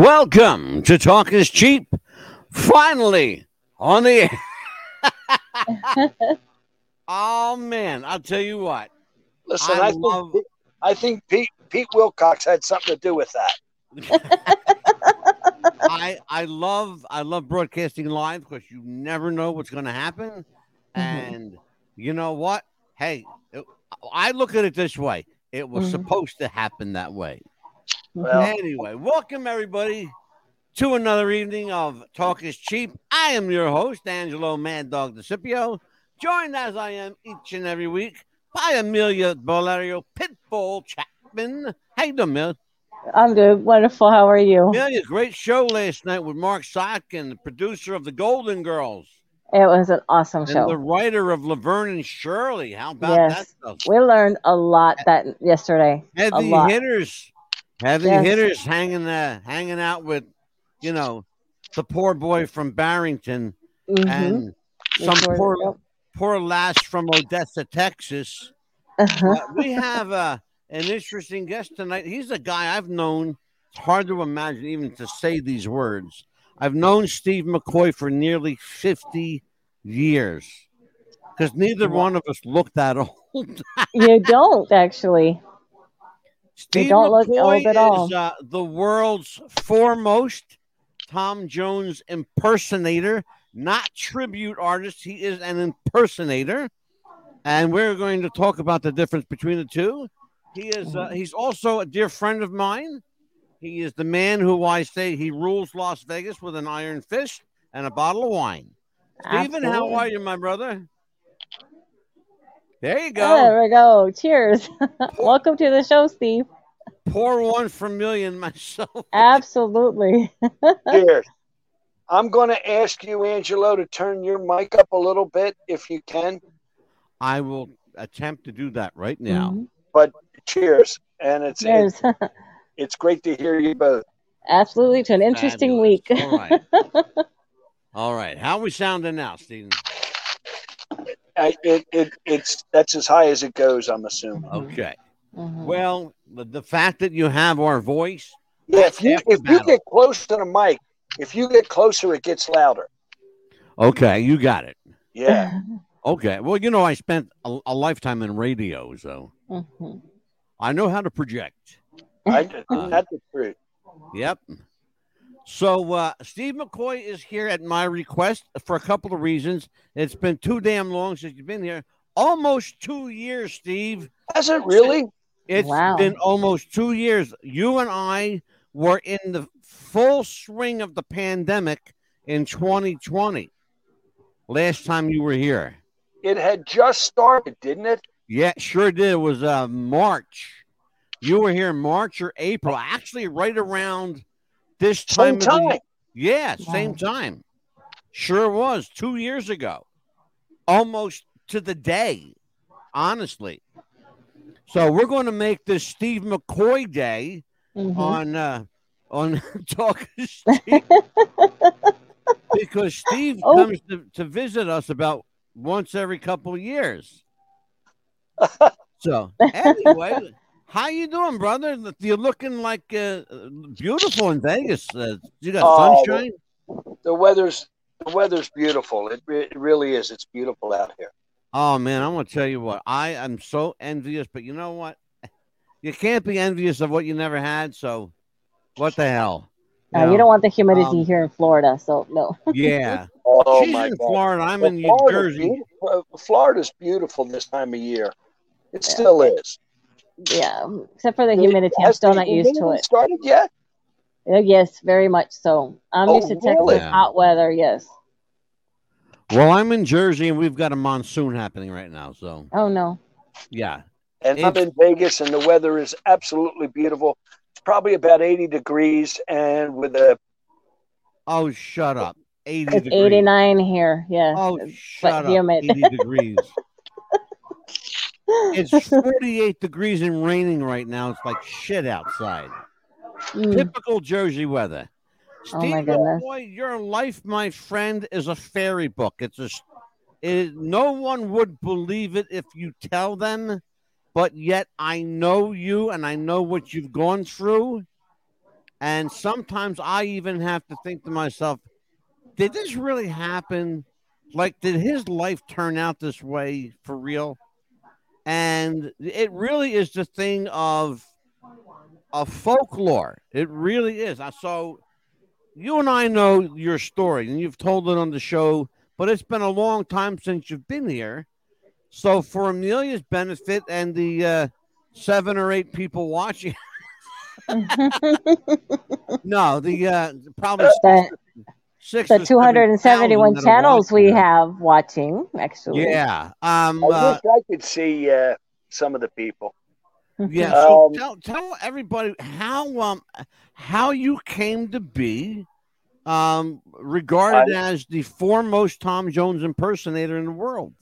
Welcome to Talk is Cheap. Finally on the air. oh man, I'll tell you what. Listen, I I, love- think I think Pete Pete Wilcox had something to do with that. I I love I love broadcasting live because you never know what's going to happen, and you know what? Hey, it- I look at it this way: it was Mhm. supposed to happen that way. Well, Anyway, welcome everybody to another evening of Talk is Cheap. I am your host, Angelo Mad Dog DeCipio, joined as I am each and every week by Amelia Valerio Pitbull Chapman. How you doing, Amelia? I'm good. Wonderful. How are you? Amelia, great show last night with Mark Sock and the producer of the Golden Girls It was an awesome and show. the writer of Laverne and Shirley. How about Yes. that stuff? We learned a lot that yesterday. Heavy lot. hitters, heavy Yes. hitters hanging uh, hanging out with, you know, the poor boy from Barrington Mhm. and some sure- poor yep. poor lass from Odessa, Texas. Uh-huh. Uh, we have uh, an interesting guest tonight. He's a guy I've known. It's hard to imagine even to say these words. I've known Steve McCoy for nearly 50 years because neither one of us look that old. you don't actually. Steve don't look old at all. is uh, the world's foremost Tom Jones impersonator, not tribute artist. He is an impersonator, and we're going to talk about the difference between the two. He is. Uh, he's also a dear friend of mine. He is the man who I say he rules Las Vegas with an iron fist and a bottle of wine. Stephen, how are you, my brother? There you Oh, go. there we go. Cheers. Welcome to the show, Steve. Pour one for million myself. Absolutely. Cheers. I'm going to ask you, Angelo, to turn your mic up a little bit if you can. I will attempt to do that right now. Mhm. Cheers, and it's Cheers. it- it's great to hear you both. Absolutely. To an interesting Fabulous. week. All right. All right. How we sounding now, Stephen? I, it, it it's that's as high as it goes. I'm assuming. Okay. Mhm. Well, the, the fact that you have our voice, Yeah, if you half the if you get close to the mic, if you get closer, it gets louder. okay, you got it. Yeah, Okay. Well, you know, I spent a, a lifetime in radio, so Mhm. I know how to project. I, Uh, that's the truth. Yep. So uh, Steve McCoy is here at my request for a couple of reasons. It's been too damn long since you've been here. Almost two years, Steve. Has it really? It's Wow. been almost two years. You and I were in the full swing of the pandemic in 2020. Last time you were here. It had just started, didn't it? Yeah, sure did. It was uh, March. You were here in March or April, actually, right around this time. Same of the- time. yeah, same Wow. time. Sure was two years ago, almost to the day, honestly. So we're going to make this Steve McCoy Day Mhm. on uh, on Talk is Cheap because Steve Oh. comes to, to visit us about once every couple of years. So anyway, how you doing, brother? You're looking like uh, beautiful in Vegas. Uh, you got Oh, sunshine. The weather's the weather's beautiful. It, it really is. It's beautiful out here. Oh man, I'm gonna tell you what. I am so envious, but you know what? You can't be envious of what you never had. So, what the hell? Uh, you don't want the humidity um, here in Florida, so no. Yeah, Oh she's my in God. Florida. I'm Well, in New Florida's Jersey. beautiful- Florida's beautiful this time of year. It Yeah. still is. Yeah, except for the humidity, I'm still not used to it. Started yet? Uh, Yes, very much so. I'm Oh, used to Texas really? hot weather. Yes. Well, I'm in Jersey, and we've got a monsoon happening right now. So, Oh no. yeah. And I'm in Vegas, and the weather is absolutely beautiful. It's probably about 80 degrees, and with a Oh, shut up. 80 It's degrees. 89 here. Yeah. Oh, but shut up. humid. 80 degrees. It's 48 degrees and raining right now. It's like shit outside. Mm. Typical Jersey weather. Oh, my goodness. McCoy, your life, my friend, is a fairy book. It's a. It, no one would believe it if you tell them, but yet I know you and I know what you've gone through. And sometimes I even have to think to myself, did this really happen? Like, did his life turn out this way for real? And it really is the thing of of folklore. It really is. I So you and I know your story, and you've told it on the show, but it's been a long time since you've been here. So for Amelia's benefit and the uh, seven or eight people watching, no, the uh, probably the, six the 271 7,000 that are channels we have watching, actually. Yeah. Um. I uh, wish I could see uh, some of the people. Yeah. So Um, tell tell everybody how um how you came to be um regarded as the foremost Tom Jones impersonator in the world.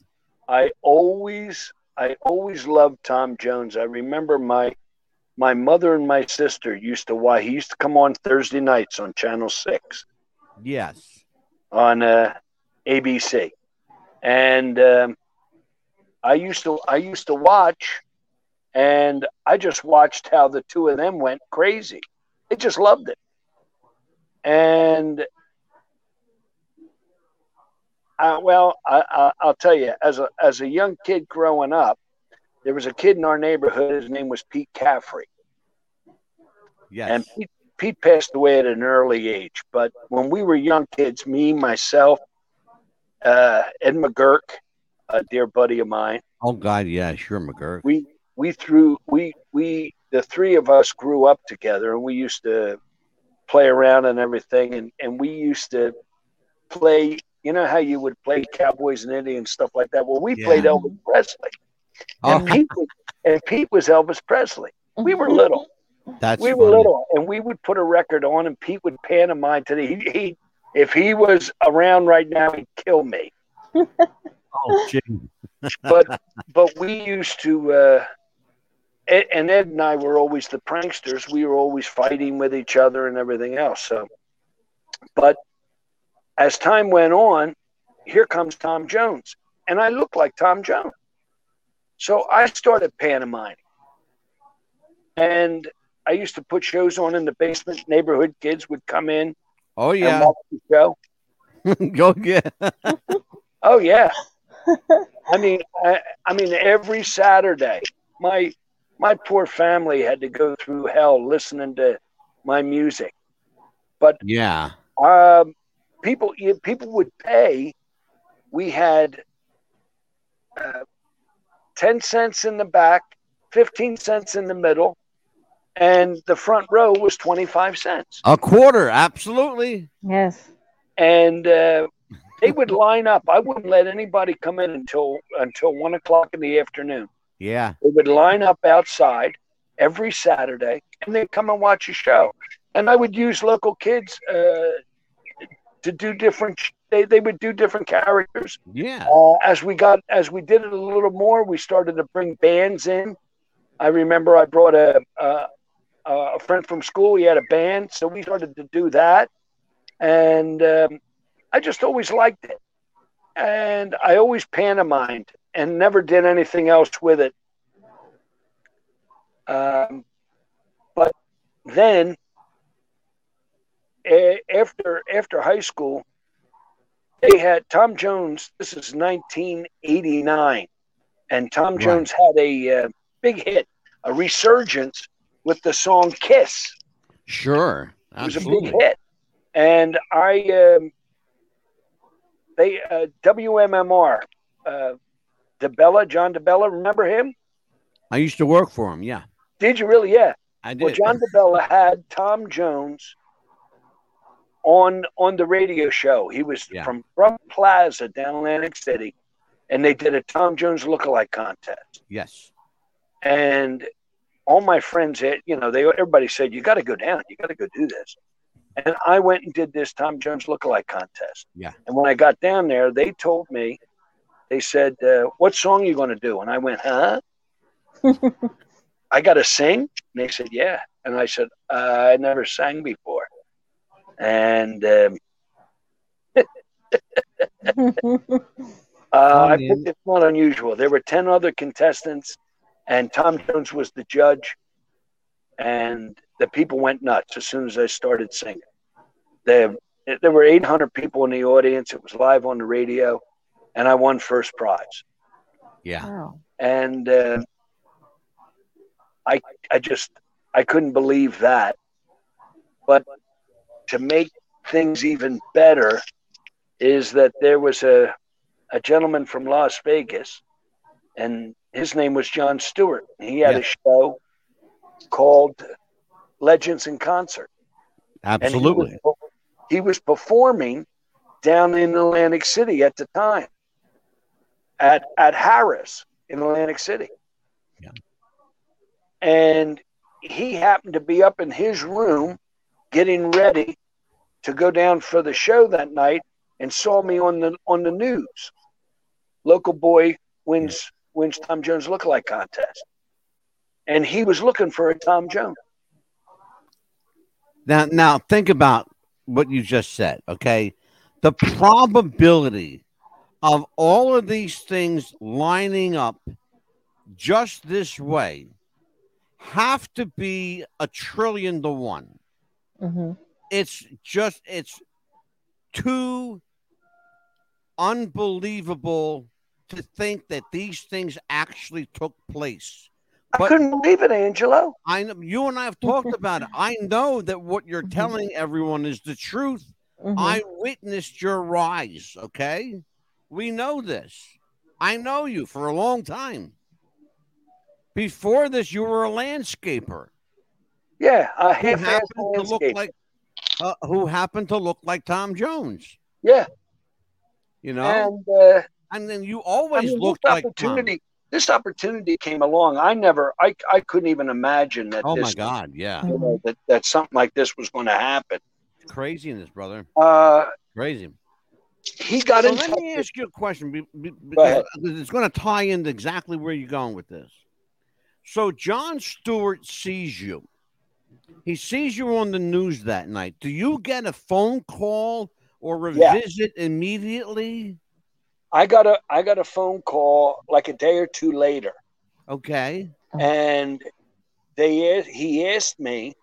I always, I always loved Tom Jones. I remember my my mother and my sister used to why He used to come on Thursday nights on Channel Six Yes. on uh, ABC, and um, I used to I used to watch, and I just watched how the two of them went crazy. They just loved it, and uh, well, I, I, I'll tell you, as a as a young kid growing up, there was a kid in our neighborhood. His name was Pete Caffrey, Yes. and Pete, Pete passed away at an early age. But when we were young kids, me, myself, uh, Ed McGurk, a dear buddy of mine, oh God, yeah, sure, McGurk. we we threw we we the three of us grew up together, and we used to play around and everything, and and we used to play. You know how you would play Cowboys and Indians stuff like that. Well, we Yeah. played Elvis Presley, Oh, and Pete was, and Pete was Elvis Presley. We were little. That's we were funny. little, and we would put a record on, and Pete would pantomime to the. He, he if he was around right now, he'd kill me. Oh. But but we used to, uh, Ed, and Ed and I were always the pranksters. We were always fighting with each other and everything else. So, but as time went on, here comes Tom Jones, and I look like Tom Jones. So I started pantomiming, and I used to put shows on in the basement. Neighborhood kids would come in Oh yeah. show. Go yeah. Oh yeah. I mean, I, I mean, every Saturday, my my poor family had to go through hell listening to my music. But Yeah. um, people people would pay. We had uh, ten cents in the back, fifteen cents in the middle, and the front row was twenty five cents. A quarter, absolutely. Yes. and uh, they would line up. I wouldn't let anybody come in until until one o'clock in the afternoon. Yeah. They would line up outside every Saturday, and they'd come and watch a show. And I would use local kids uh, to do different. They, they would do different characters. Yeah. Uh, as we got as we did it a little more, we started to bring bands in. I remember I brought a a, a friend from school. He had a band, so we started to do that, and um, I just always liked it. And I always pantomimed and never did anything else with it. Um, but then, a- after after high school, they had Tom Jones. This is 1989, and Tom Right. Jones had a uh, big hit, a resurgence with the song "Kiss." Sure. It was a big hit, and I um, they uh, WMMR, uh, DeBella, John DeBella. Remember him? I used to work for him. Yeah. Did you really? Yeah. I did. Well, John DeBella had Tom Jones on on the radio show. He was Yeah. from Plaza down Atlantic City, and they did a Tom Jones lookalike contest. yes. And all my friends, had, you know, they everybody said you got to go down, you got to go do this. And I went and did this Tom Jones lookalike contest. Yeah. And when I got down there, they told me, they said, uh, "What song are you going to do?" And I went, "Huh." I got to sing? And they said, yeah. And I said, uh, I never sang before. And um, uh, I it's not unusual. There were 10 other contestants, and Tom Jones was the judge. And the people went nuts as soon as I started singing. There, there were 800 people in the audience. It was live on the radio, and I won first prize. Yeah. Wow. And uh, I, I just, I couldn't believe that. But to make things even better, is that there was a, a gentleman from Las Vegas, and his name was John Stuart. He had Yeah. a show called Legends in Concert. And he Absolutely. was, he was performing down in Atlantic City at the time at at Harrah's in Atlantic City. Yeah. And he happened to be up in his room getting ready to go down for the show that night and saw me on the on the news. Local boy wins wins Tom Jones lookalike contest. And he was looking for a Tom Jones. Now, now think about what you just said. Okay, the probability of all of these things lining up just this way have to be a trillion to one. hmm It's just it's too unbelievable to think that these things actually took place. I couldn't believe it, Angelo. I know you and I have talked about it. I know that what you're telling everyone is the truth. hmm I witnessed your rise, okay? We know this. I know you for a long time. Before this, you were a landscaper Yeah, a who half-assed happened to look like uh, who happened to look like Tom Jones. yeah, You know, and uh, and then you I always mean, looked this like Tom. opportunity. This opportunity came along. I never, I, I couldn't even imagine that. Oh my God, yeah, you know, that that something like this was going to happen. craziness, brother, Uh, crazy. he got So in let touch. me ask you a question be- be- Go it's going to tie into exactly where you're going with this. So John Stuart sees you. He sees you on the news that night. Do you get a phone call or a Yeah. visit immediately? I got a, I got a phone call like a day or two later, Okay. and they, he asked me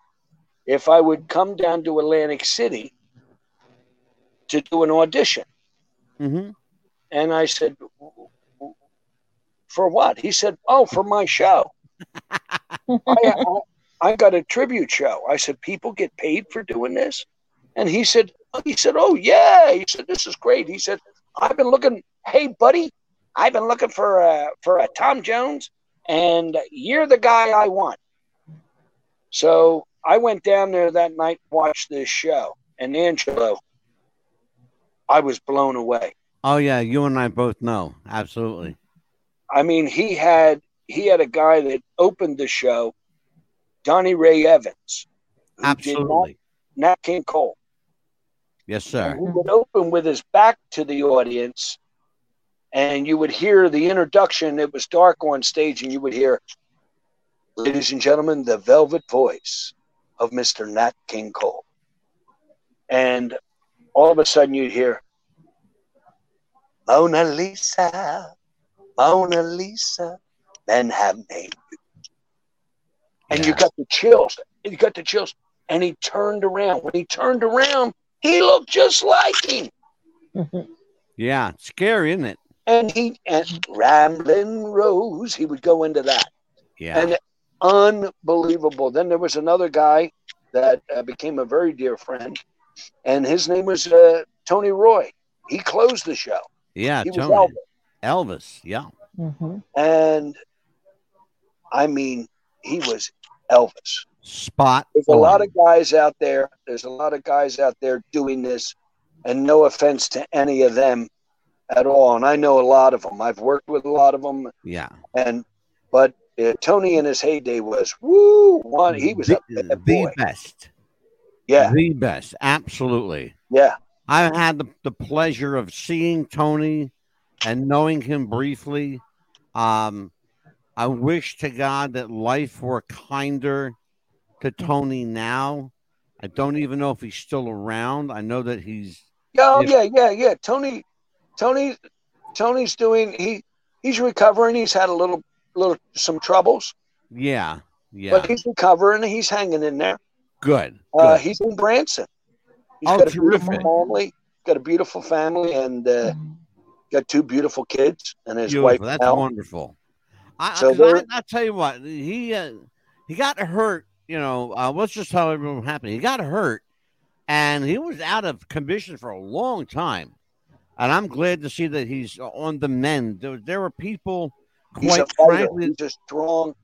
if I would come down to Atlantic City to do an audition. hmm And I said, For what? He said, Oh, for my show. I, I, I got a tribute show. I said, People get paid for doing this? And he said, he said, Oh yeah. He said, This is great. He said, I've been looking, hey buddy, I've been looking for a for a Tom Jones, and you're the guy I want. So I went down there that night, watched this show, and Angelo, I was blown away. Oh yeah, you and I both know. Absolutely. I mean, he had he had a guy that opened the show, Donnie Ray Evans, who Absolutely. Nat, King Cole. Yes, sir. he would open with his back to the audience, and you would hear the introduction. It was dark on stage, and you would hear, "Ladies and gentlemen, the velvet voice of Mr. Nat King Cole," and all of a sudden you'd hear, "Mona Lisa, Mona Lisa, men have named you," and you got the chills. You got the chills, and he turned around. When he turned around, he looked just like him. Yeah, scary, isn't it? And he and Ramblin' Rose, he would go into that. Yeah. And unbelievable. Then there was another guy that uh, became a very dear friend, and his name was uh, Tony Roi. He closed the show. yeah, He was Tony. Elvis. Elvis. Yeah. hmm And I mean, he was Elvis. Spot. There's a lot of guys out there. There's a lot of guys out there doing this, and no offense to any of them at all. And I know a lot of them. I've worked with a lot of them, Yeah. and but uh, Tony in his heyday was woo one. He was the, the best. Yeah, The best. Absolutely. yeah. I had the, the pleasure of seeing Tony and knowing him briefly. Um, I wish to God that life were kinder to Tony now. I don't even know if he's still around. I know that he's Oh yeah, yeah, yeah. Tony, Tony, Tony's doing. He he's recovering. He's had a little little some troubles, yeah. Yeah. But he's recovering. He's hanging in there. Good. Uh, good. he's in Branson. He's Oh, got a beautiful family. Got a beautiful family and uh, got two beautiful kids and his Beautiful. wife. That's wonderful. I, So I, I tell you what, he uh, he got hurt. You know, uh, let's just tell everyone what happened. He got hurt, and he was out of commission for a long time. And I'm glad to see that he's on the mend. There, there were people, He's a quite fighter. frankly, He's a strong.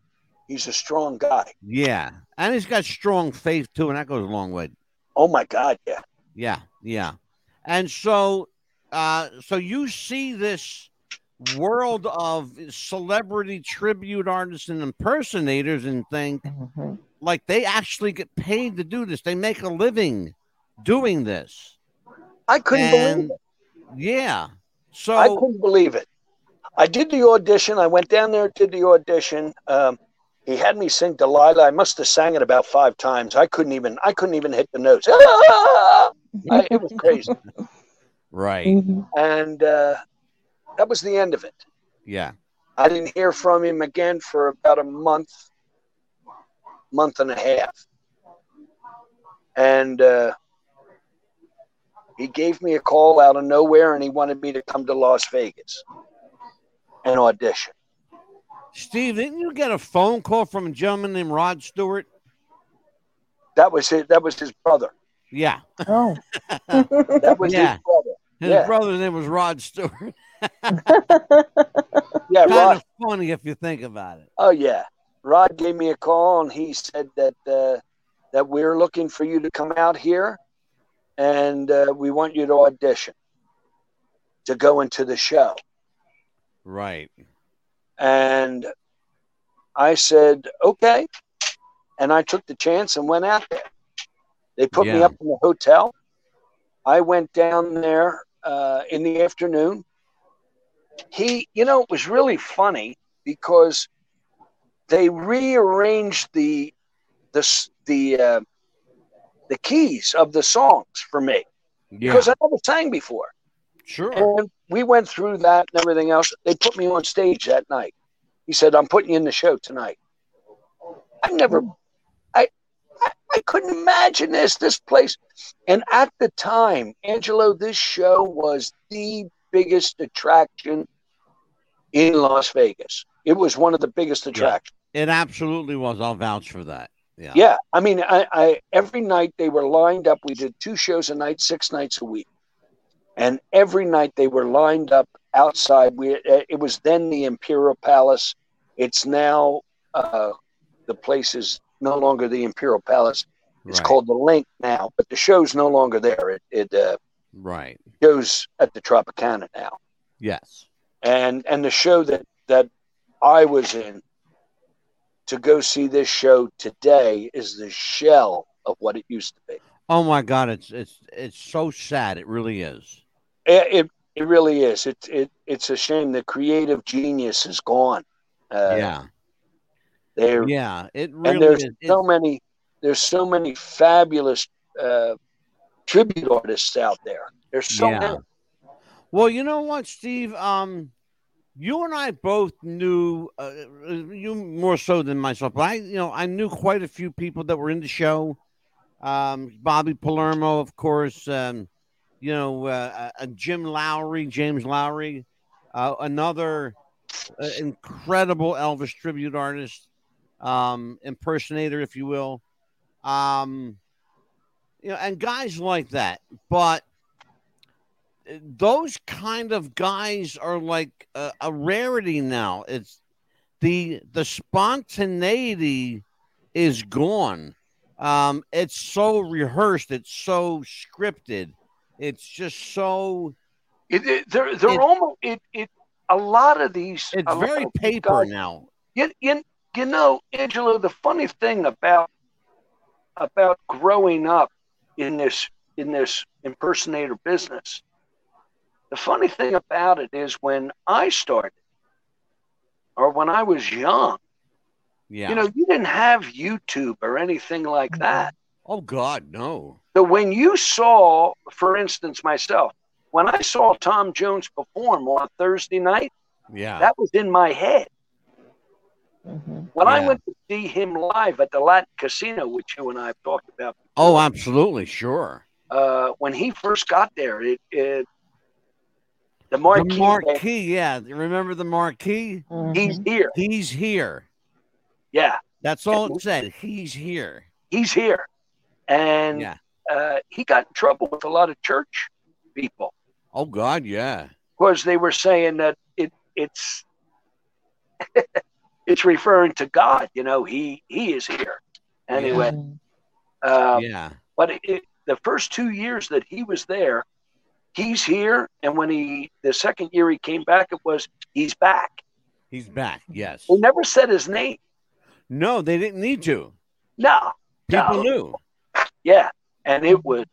He's a strong guy. yeah, and he's got strong faith too, and that goes a long way. Oh my God, yeah. Yeah, yeah. And so uh so you see this world of celebrity tribute artists and impersonators and think Mhm. like they actually get paid to do this. They make a living doing this. I couldn't And believe it. Yeah. So I couldn't believe it. I did the audition. I went down there, did the audition. Um, he had me sing Delilah. I must have sang it about five times. I couldn't even. I couldn't even hit the notes. I, it was crazy, right. Mhm. and uh, that was the end of it. Yeah. I didn't hear from him again for about a month, month and a half. And uh, he gave me a call out of nowhere and he wanted me to come to Las Vegas and audition. Steve, didn't you get a phone call from a gentleman named Rod Stewart? That was his, that was his brother. Yeah. Oh. That was Yeah. his brother. His Yeah. brother's name was Rod Stewart. Yeah, kind Rod. of funny if you think about it. Oh yeah, Rod gave me a call and he said that uh, that we're looking for you to come out here, and uh, we want you to audition to go into the show. Right. And I said okay, and I took the chance and went out there. They put me up in the hotel. I went down there uh, in the afternoon. He, you know, it was really funny because they rearranged the the the uh, the keys of the songs for me Yeah. because I never sang before. sure. And we went through that and everything else. They put me on stage that night. He said, "I'm putting you in the show tonight." I never, I, I, I couldn't imagine this. This place, and at the time, Angelo, this show was the biggest attraction in Las Vegas. It was one of the biggest attractions. It absolutely was. I'll vouch for that. Yeah. Yeah, I mean, I, I every night they were lined up. We did two shows a night, six nights a week, and every night they were lined up outside. We uh, it was then the Imperial Palace. It's now uh, the place is no longer the Imperial Palace. It's Right. called the LINQ now, but the show's no longer there. It it uh, Right. goes at the Tropicana now, Yes. and and the show that that I was in to go see this show today is the shell of what it used to be. Oh my God! It's it's it's so sad. It really is. It it, it really is. It, it it's a shame the creative genius is gone. Uh, yeah. there Yeah. It really and there's is. so It's- many there's so many fabulous uh, tribute artists out there. There's so Yeah. many. Well, you know what, Steve? Um, you and I both knew uh, you more so than myself, but I, you know, I knew quite a few people that were in the show. Um, Bobby Palermo, of course. Um, you know, uh, uh, Jim Lowry, James Lowry, uh, another uh, incredible Elvis tribute artist, um, impersonator, if you will. Um, you know, and guys like that, but those kind of guys are like a, a rarity now. It's the the spontaneity is gone. Um, it's so rehearsed. It's so scripted. It's just so. It, it, they're they're It- almost it, it a lot of these It's very paper guys- now. You, you, you know, Angelo, the funny thing about about growing up in this in this impersonator business, the funny thing about it is when I started, or when I was young, Yeah. you know, you didn't have YouTube or anything like that. oh God, no. So when you saw, for instance, myself, when I saw Tom Jones perform on a Thursday night, Yeah. that was in my head. Mhm. When I went to see him live at the Latin Casino, which you and I have talked about. Oh, absolutely, sure. Uh, when he first got there, it, it the marquee. The marquee, yeah. Remember the marquee? Mhm. He's here. He's here. Yeah, That's all it said. He's here. he's here, and Yeah. uh, he got in trouble with a lot of church people Oh God, yeah. because they were saying that it it's it's referring to God. You know, he he is here. Anyway, Mhm. uh, yeah. but it, the first two years that he was there, he's here, and when he the second year he came back, it was he's back. He's back. Yes. He never said his name. No, they didn't need to. No, People no. knew. yeah, and it was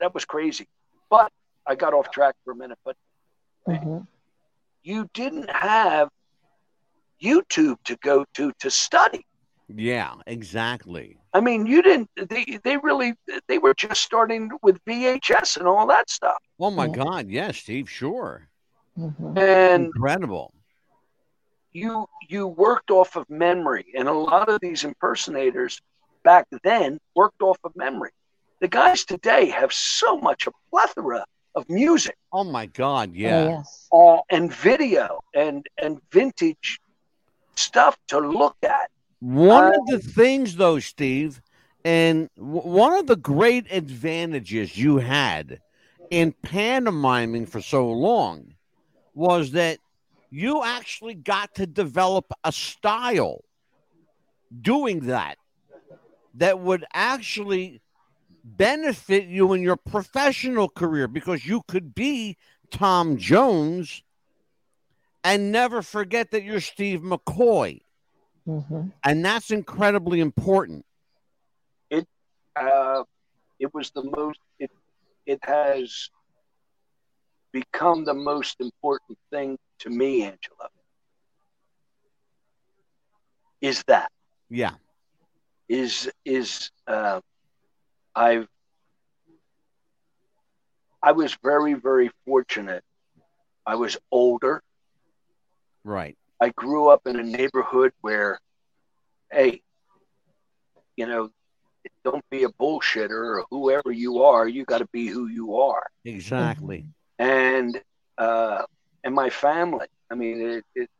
that was crazy. But I got off track for a minute. But Mhm. you didn't have YouTube to go to to study. Yeah, exactly. I mean, you didn't. They they really they were just starting with VHS and all that stuff. Oh my Yeah. God, yes, Steve, sure. Mhm. And Incredible. you you worked off of memory, and a lot of these impersonators back then worked off of memory. The guys today have so much a plethora of music Oh my God, Oh, yeah. yes. uh, and video and and vintage stuff to look at. One Uh, of the things, though, Steve, and w- one of the great advantages you had in pantomiming for so long was that you actually got to develop a style doing that that would actually benefit you in your professional career because you could be Tom Jones and never forget that you're Steve McCoy Mhm. and that's incredibly important. It Uh, it was the most. It it has become the most important thing to me, Angela. Is that Yeah, is is uh, I've I was very very fortunate. I was older. right. I grew up in a neighborhood where, hey, you know, don't be a bullshitter or whoever you are. You got to be who you are. Exactly. And uh, and my family. I mean, it, it,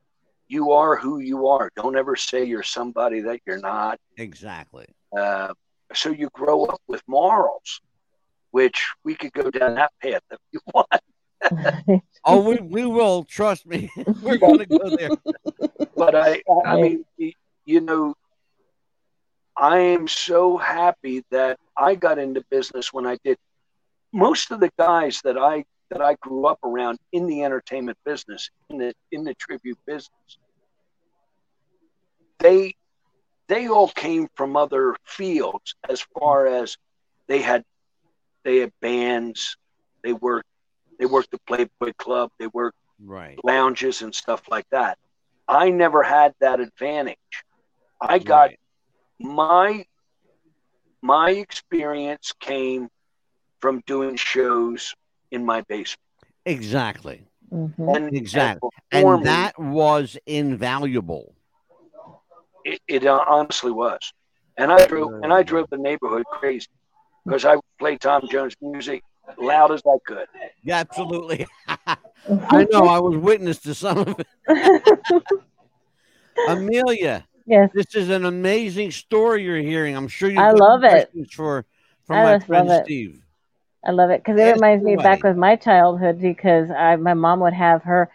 you are who you are. Don't ever say you're somebody that you're not. Exactly. Uh, so you grow up with morals, which we could go down that path if you want. Oh, we, we will. Trust me. We're going to go there. but I, I mean, you know, I am so happy that I got into business when I did. Most of the guys that I that I grew up around in the entertainment business, in the in the tribute business, they they all came from other fields as far as they had they had bands, they worked they worked the Playboy Club, they worked Right. lounges and stuff like that. I never had that advantage. I got right. my my experience came from doing shows in my basement. Exactly. Mhm. And, Exactly. and And that was invaluable. it, it honestly was. And I drove and I drove the neighborhood crazy because I would play Tom Jones music loud as I could. Yeah, absolutely. I know. I was witness to some of it. Amelia, yes. this is an amazing story you're hearing. I'm sure you. I love it. For for I my friend. Steve. I love it because it Yes, reminds me go back ahead. with my childhood because I my mom would have her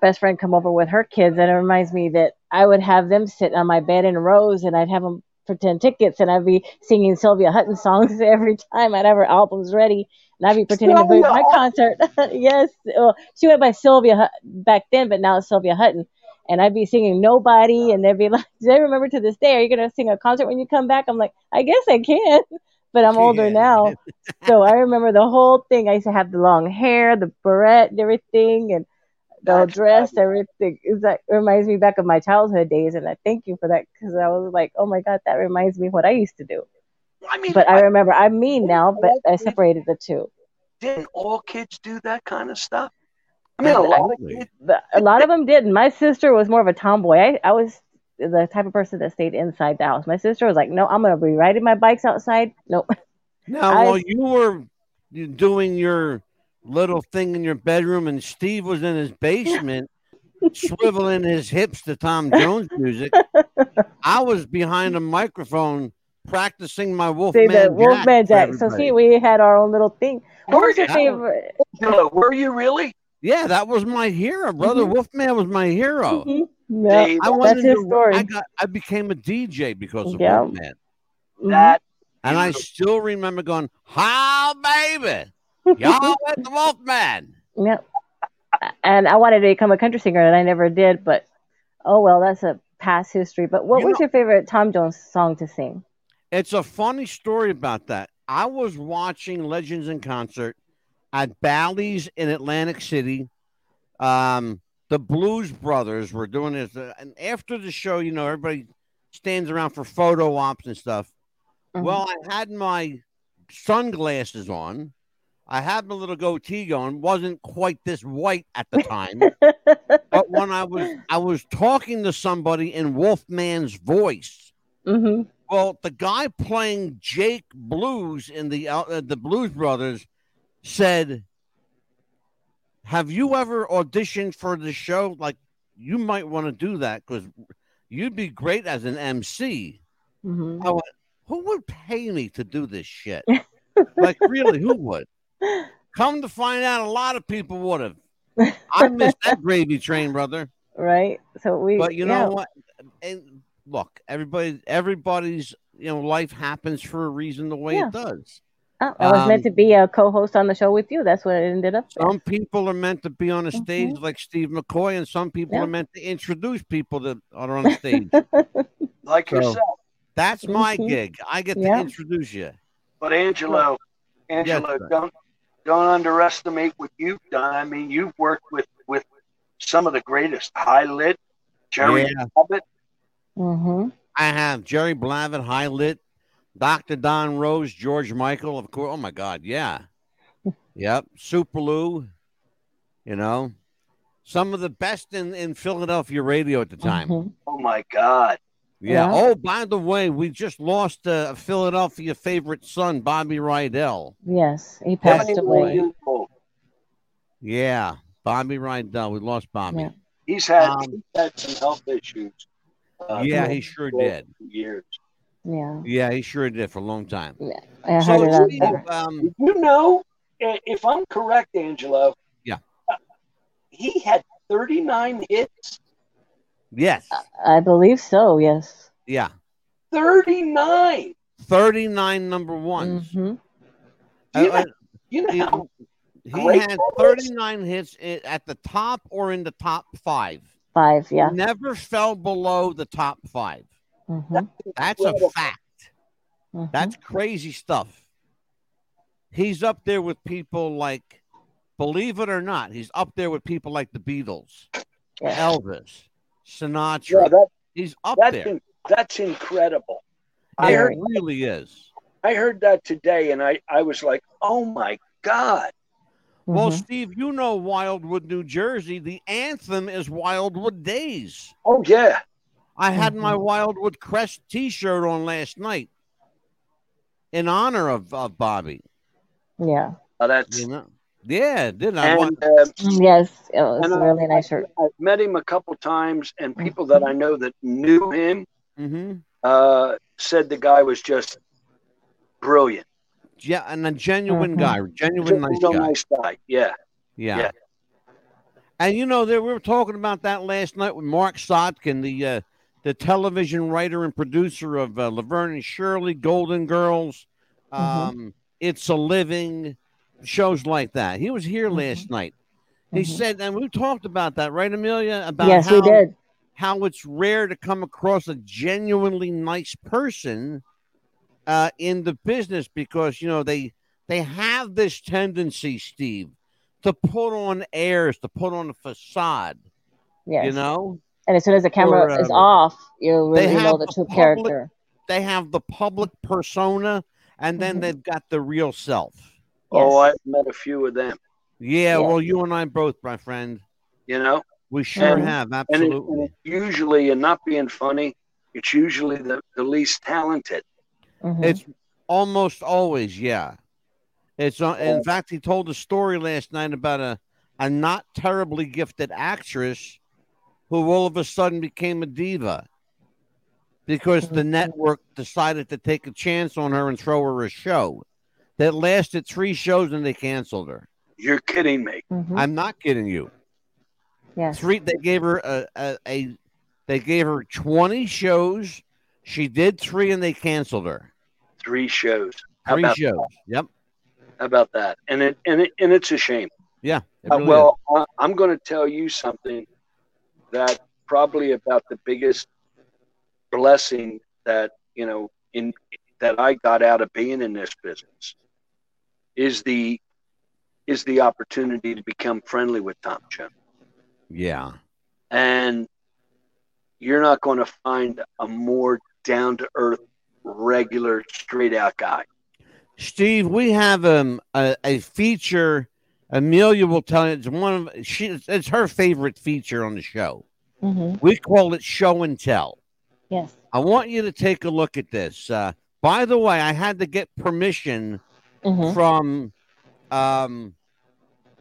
best friend come over with her kids and it reminds me that I would have them sit on my bed in rows and I'd have them pretend tickets and I'd be singing Sylvia Hutton songs every time I'd have her albums ready and I'd be pretending to be at my concert. yes, well, she went by Sylvia Hut- back then, but now it's Sylvia Hutton. And I'd be singing Nobody, and they'd be like, Do they remember to this day? Are you going to sing a concert when you come back? I'm like, I guess I can, but I'm older Yeah. now so I remember the whole thing. I used to have the long hair, the barrette, and everything, and the That's dress, everything. Is that it reminds me back of my childhood days, and I thank you for that because I was like, oh my god, that reminds me of what I used to do. I mean, But I I, remember I'm mean now, but I separated the two. didn't all kids do that kind of stuff? I mean, a lot of kids. A lot of them didn't. My sister was more of a tomboy. I, I was the type of person that stayed inside the house. My sister was like, "No, I'm gonna be riding my bikes outside." Nope. Now, I- while you were doing your little thing in your bedroom, and Steve was in his basement, swiveling his hips to Tom Jones music, I was behind a microphone practicing my Say Wolfman the Jack. Wolfman Jack. So see, we had our own little thing. What was your That- favorite? Hello, were you really? yeah, that was my hero, brother. Mhm. Wolfman was my hero. Mhm. Yeah. See, I wanted That's his to- story. I got. I became a DJ because of Yeah. Wolfman, that and I still remember going, "How baby, y'all with the Wolfman." Yep. And I wanted to become a country singer, and I never did. But oh well, that's a past history. But what You was know- your favorite Tom Jones song to sing? It's a funny story about that. I was watching Legends in concert at Bally's in Atlantic City. Um, the Blues Brothers were doing this, uh, and after the show, you know, everybody stands around for photo ops and stuff. Mhm. Well, I had my sunglasses on. I had my little goatee going. wasn't quite this white at the time, but when I was I was talking to somebody in Wolfman's voice. hmm Well, the guy playing Jake Blues in the uh, the Blues Brothers said, "Have you ever auditioned for the show? Like, you might want to do that because you'd be great as an MC." hmm I went, "Who would pay me to do this shit? like, really, who would?" Come to find out, a lot of people would have. I missed that gravy train, brother. Right. So we. But you yeah. know what? And look, everybody, everybody's you know life happens for a reason the way Yeah. it does. Oh, I was meant um, to be a co-host on the show with you. That's what it ended up. Some people are meant to be on a stage like Steve McCoy, and some people Yeah. are meant to introduce people that are on stage. like So- yourself. That's my Mhm. gig. I get to introduce you. But Angelo, Angelo, sir. don't don't underestimate what you've done. I mean, you've worked with with some of the greatest. Hy Lit, Jerry Yeah. Abbott. hmm I have Jerry Blavat, Hy Lit, Dr. Don Rose, George Michael, of course. Oh my God, yeah. yep. Super Lou, you know. Some of the best in, in Philadelphia radio at the time. hmm Oh my God! Yeah. Yeah. Oh, by the way, we just lost a Philadelphia favorite son, Bobby Rydell. Yes, he passed Yes, away. years. Yeah. Bobby Rydell. We lost Bobby. Yeah. He's had Um, he's had some health issues. uh, Yeah, he sure did. Years. Yeah, Yeah, he sure did for a long time. I So, heard it Steve, um, you know? If I'm correct, Angelo. Yeah. uh, He had 39 hits. Yes. I believe so. Yes. Yeah. 39. 39 number ones. hmm Do you Uh, know, you know he, how he had that is? 39 hits at the top or in the top five. Five. Yeah. Never fell below the top five. hmm That's a incredible. fact. hmm That's crazy stuff. He's up there with people like, believe it or not, he's up there with people like the Beatles, Yeah. Elvis, Sinatra. Yeah, that, he's up that's there. in, that's incredible. It I heard really is. I heard that today, and I I was like, oh my god. Well, Mhm. Steve, you know Wildwood, New Jersey. The anthem is Wildwood Days. Oh yeah. I had my Mhm. Wildwood Crest T-shirt on last night in honor of, of Bobby. yeah. Oh, that's You know, yeah, did I? wa- and uh, Yes, it was And a I- really nice shirt. I've met him a couple times, and people that I know that knew him Mhm. uh, said the guy was just brilliant. Yeah, and a genuine Mhm. guy, genuine nice guy. nice guy. Yeah. Yeah. Yeah. And you know, there we were talking about that last night with Mark Sotkin, the uh, the television writer and producer of uh, Laverne and Shirley, Golden Girls, um, It's a Living, shows like that. He was here last night. He Mhm. said, and we talked about that, right, Amelia? About Yes, how, we did. how it's rare to come across a genuinely nice person uh, in the business because you know they they have this tendency, Steve, to put on airs, to put on a facade. Yes. You know, and as soon as the camera Or, is um, off, you really know the the true public- character. they have the public persona, and then Mhm. they've got the real self. Oh, I've met a few of them. Yeah, Yeah. well, you and I both, my friend. You know. We sure And- have, And, it, absolutely. and usually, and not being funny, it's usually the, the least talented. Mhm. It's almost always, yeah. It's uh, Oh. in fact, he told a story last night about a a not terribly gifted actress who all of a sudden became a diva because the Mhm. network decided to take a chance on her and throw her a show that lasted three shows and they canceled her. You're kidding me. Mhm. I'm not kidding you. yes. Three, they gave her a, a, a they gave her 20 shows. She did three and they canceled her. Three shows. How Three about, shows. Yep. how about that? And it and it and it's a shame. Yeah. it Uh, well, I- I'm going to tell you something that probably about the biggest blessing that you know in that I got out of being in this business is the is the opportunity to become friendly with Tom Jones. is. Yeah. and you're not going to find a more down to earth, regular, straight out guy. Steve, we have um a, a feature. Amelia will tell you it's one of she it's her favorite feature on the show. Mhm. We call it show and tell. Yes. I want you to take a look at this. Uh, by the way, I had to get permission Mhm. from um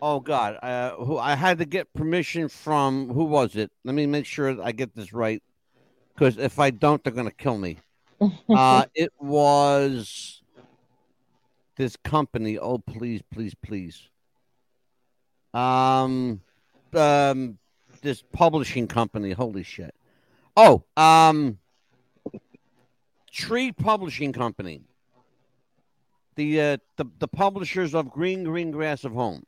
oh god uh who i had to get permission from who was it? Let me make sure i get this right because if i don't they're gonna kill me. Uh it was this company. Oh please please please. Um um this publishing company. Holy shit. Oh um tree publishing company the uh the, the publishers of green green grass of home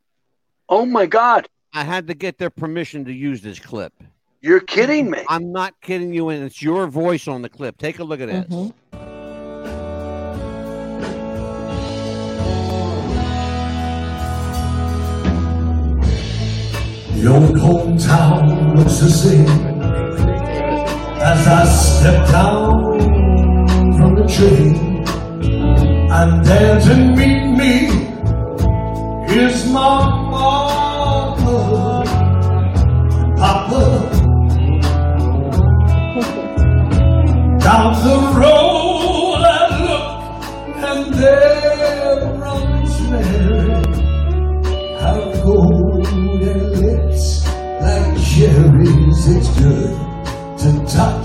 Oh my God, i had to get their permission to use this clip you're kidding me. i'm not kidding you and it's your voice on the clip take a look at this Mhm. The old hometown looks the same as I step down from the train. And there to meet me is my mama and papa. Down the road I look and there runs Mary. Have golden lips like cherries. It's good to touch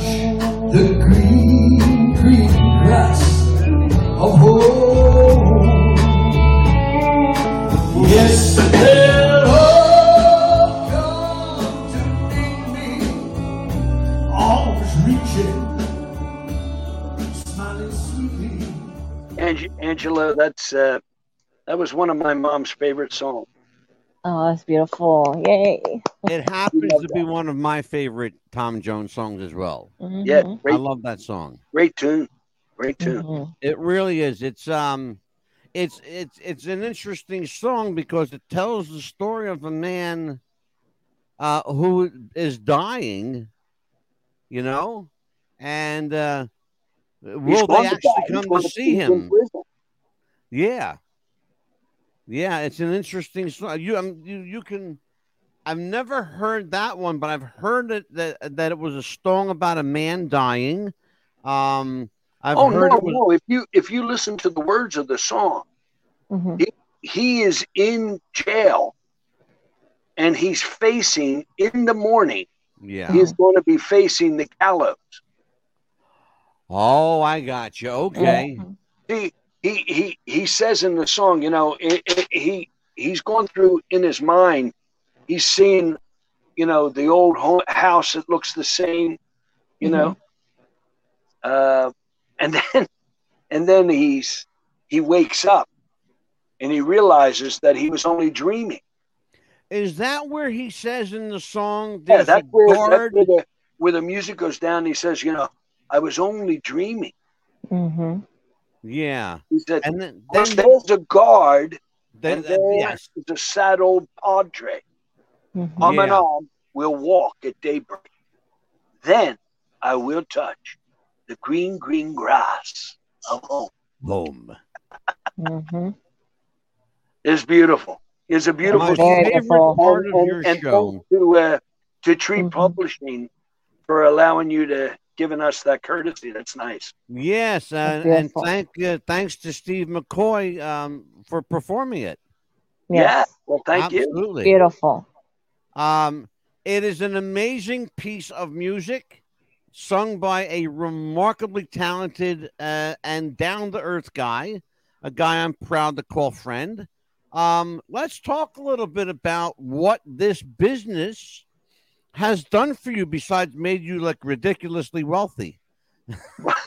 that's uh, that was one of my mom's favorite songs. Oh, that's beautiful. Yay. it happens to be one of my favorite tom jones songs as well Yeah, Mhm. i great, love that song great tune, great tune. Mhm. It really is. It's um it's it's it's an interesting song because it tells the story of a man uh who is dying, you know, and uh will they actually come to to see be in him? Prison. Yeah. Yeah, it's an interesting song. You um, you you can I've never heard that one, but I've heard it that that it was a song about a man dying. Um I've Oh heard no, was no! If you if you listen to the words of the song, Mhm. he is in jail, and he's facing in the morning. yeah. He's going to be facing the gallows. Oh, I got you. Okay. Mhm. he he he he says in the song, you know, it, it, he he's going through in his mind. He's seen, you know, the old ho- house that looks the same, you know, uh, and then and then he's he wakes up and he realizes that he was only dreaming. Is that where he says in the song Yeah, that's a where, that's guard? where the where the music goes down. He says, you know, I was only dreaming. Mhm. Yeah. He said, And then, then, there's a guard, then and there yes. is a sad old padre. Mhm. arm in Yeah. arm, we'll walk at daybreak. Then I will touch the green, green grass of home. Boom. Mhm. It's beautiful. It's a beautiful My favorite beautiful. part of and, your and show. to uh, to Tree Mhm. Publishing for allowing you to giving us that courtesy. That's nice. Yes, and, and thank uh, thanks to Steve McCoy um, for performing it. Yeah. Yes. Well, thank you. Absolutely. Beautiful. Um, it is an amazing piece of music sung by a remarkably talented uh, and down to earth guy, a guy I'm proud to call friend. Um, let's talk a little bit about what this business has done for you besides made you look ridiculously wealthy.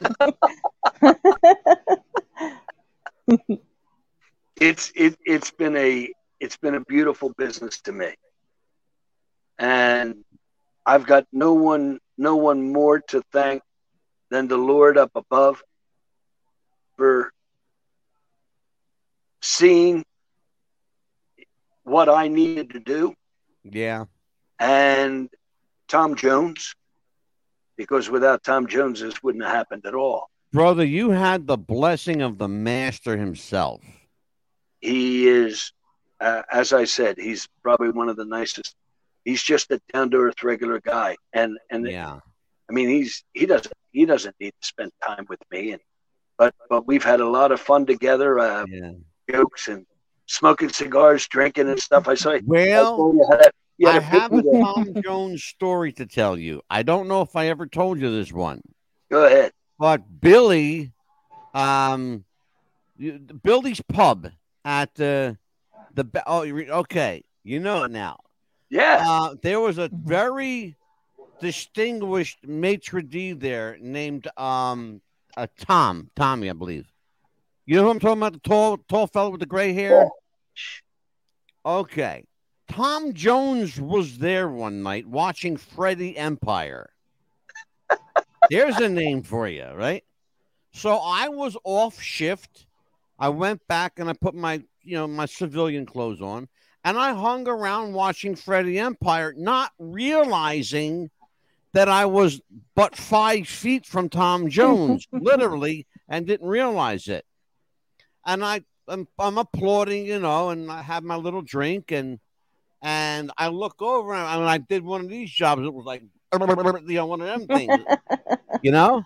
It's it it's been a it's been a beautiful business to me. And I've got no one no one more to thank than the Lord up above for seeing what I needed to do Yeah. and Tom Jones because without Tom Jones this wouldn't have happened at all. Brother, you had the blessing of the master himself. he is uh, as i said he's probably one of the nicest he's just a down-to-earth regular guy and and Yeah. i mean he's he doesn't he doesn't need to spend time with me and but but we've had a lot of fun together uh Yeah. jokes and smoking cigars drinking and stuff i saw Well, you had I have a there. Tom Jones story to tell you. I don't know if I ever told you this one, go ahead but Billy, um, Billy's pub at the the oh okay, you know it now. yeah Uh, there was a very distinguished maitre d there named um uh, Tom Tommy, I believe. You know who I'm talking about? The tall tall fellow with the gray hair. Okay. Tom Jones was there one night watching Freddie Empire. There's a name for you, right? So I was off shift. I went back and I put my, you know, my civilian clothes on and I hung around watching Freddie Empire, not realizing that I was but five feet from Tom Jones, literally, and didn't realize it. And I, I'm, I'm applauding, you know, and I have my little drink, and and I look over, and when I did one of these jobs, it was like, you know, one of them things, you know.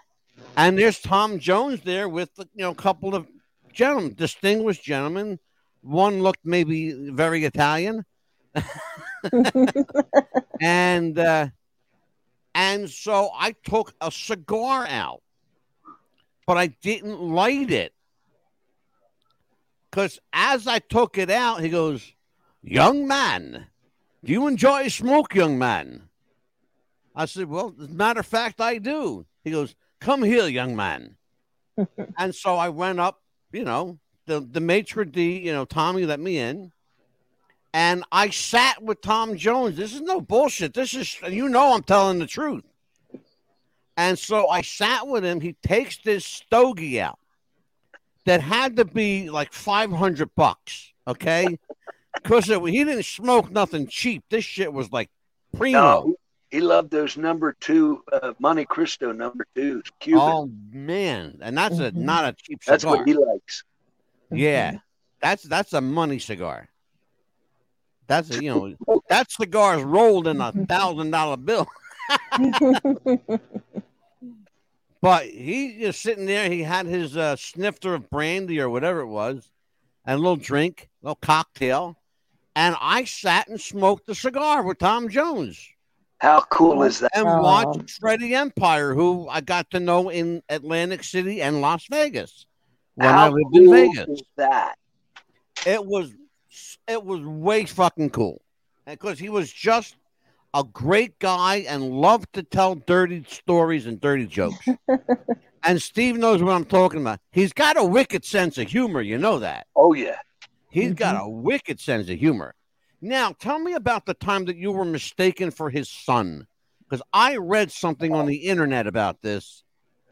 And there's Tom Jones there with, you know, a couple of gentlemen, distinguished gentlemen. One looked maybe very Italian, and uh, and so I took a cigar out, but I didn't light it because as I took it out, he goes, "Young man, do you enjoy smoke, young man?" I said, "Well, as a matter of fact, I do." He goes, "Come here, young man," and so I went up, you know, the the maitre d, you know, Tommy let me in. And I sat with Tom Jones. This is no bullshit. This is, you know, I'm telling the truth. And so I sat with him. He takes this stogie out that had to be like 500 bucks. Okay. Because he didn't smoke nothing cheap. This shit was like primo. no, he loved those number two uh, Montecristo number twos cuban oh, man. And that's a Mhm. not a cheap that's cigar. what he likes Yeah. That's that's a money cigar. That's a, you know, that cigar is rolled in a thousand dollar bill. But he just sitting there. He had his uh, snifter of brandy or whatever it was, and a little drink, a little cocktail. And I sat and smoked the cigar with Tom Jones how cool is that and Oh. watched Freddie Empire, who I got to know in Atlantic City and Las Vegas when I lived cool in Vegas. is that It was it was way fucking cool because he was just a great guy and loved to tell dirty stories and dirty jokes. and Steve knows what I'm talking about. He's got a wicked sense of humor, you know that. oh yeah He's got mm-hmm. a wicked sense of humor. Now, tell me about the time that you were mistaken for his son, because I read something on the internet about this.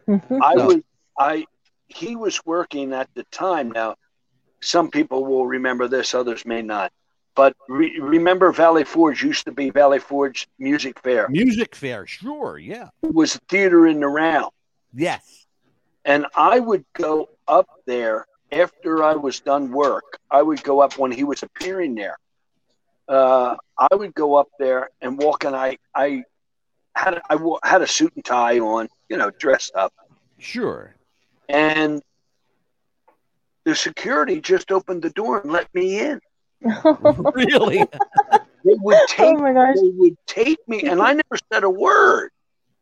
Mm-hmm. I was I he was working at the time. Now, some people will remember this, others may not. But re- remember, Valley Forge used to be Valley Forge Music Fair. Music fair, sure, yeah, It was a theater in the round, yes, and I would go up there after I was done work. I would go up when he was appearing there. uh, I would go up there and walk, and I I had I had a suit and tie on, you know, dressed up, Sure. and the security just opened the door and let me in. Really? They would oh take my gosh. they would take me, and I never said a word.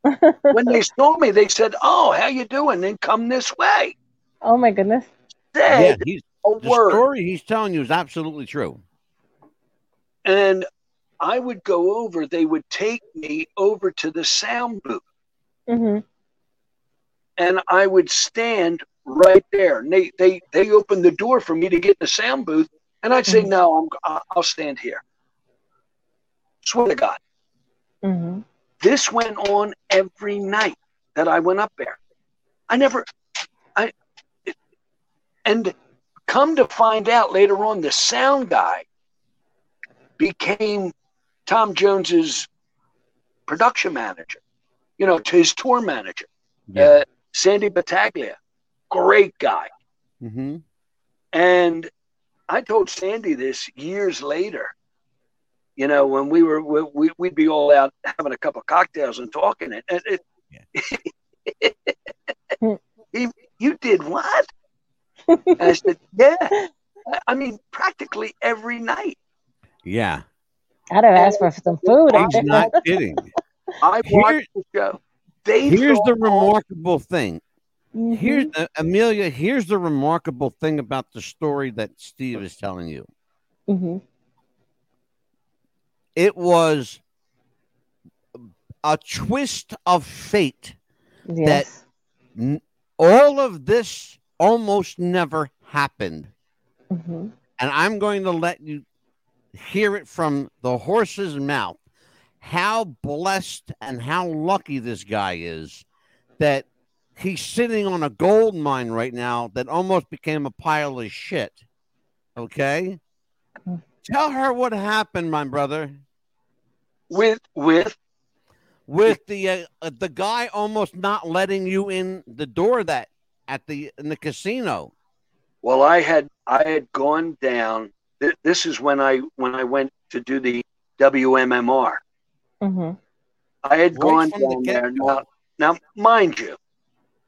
When they saw me, they said, "Oh, how you doing?" Then come this way. Oh my goodness. Yeah. Said He's, a the word. story he's telling you is absolutely true. and I would go over. They would take me over to the sound booth, hmm and I would stand right there. And they they they opened the door for me to get in the sound booth, and I'd say, Mhm. "No, I'm I- I'll stand here." Swear to God, hmm this went on every night that I went up there. I never, I, and come to find out later on, the sound guy became Tom Jones's production manager. You know, to his tour manager, uh, Sandy Battaglia, great guy. hmm And I told Sandy this years later. You know, when we were we, we'd be all out having a couple of cocktails and talking, and it, it, he, you did what? And I said, yeah. I- I mean, practically every night. Yeah. I'd have asked for some food. He's not kidding. I Here- watched the show. They Here's the thought- remarkable thing. Mhm. Here's uh, Amelia. Here's the remarkable thing about the story that Steve is telling you. Mhm. It was a twist of fate. Yes. N- All of this almost never happened. hmm and I'm going to let you hear it from the horse's mouth how blessed and how lucky this guy is that he's sitting on a gold mine right now that almost became a pile of shit. Okay? Mm. Tell her what happened, my brother, with with with the uh, the guy almost not letting you in the door that at the in the casino. well, I had I had gone down. th- This is when I when I went to do the WMMR. hmm I had Right gone from the down there. Now, now, mind you,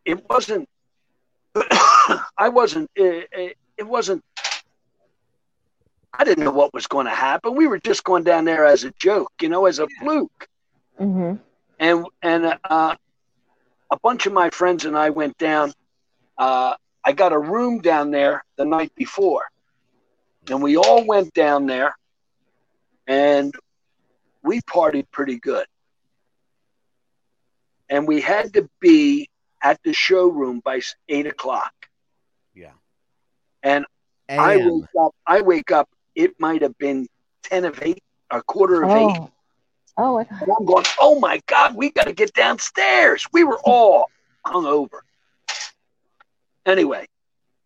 it wasn't. I wasn't. It, it, it wasn't. I didn't know what was going to happen. We were just going down there as a joke, you know, as a fluke. hmm And and uh, a bunch of my friends and I went down. Uh, I got a room down there the night before, and we all went down there, and we partied pretty good. And we had to be at the showroom by eight o'clock. Yeah. And I AM. wake up. I wake up. It might have been ten of eight, a quarter of eight. Oh. Oh my God. And I'm going, oh my God, we got to get downstairs. We were all hungover. Anyway,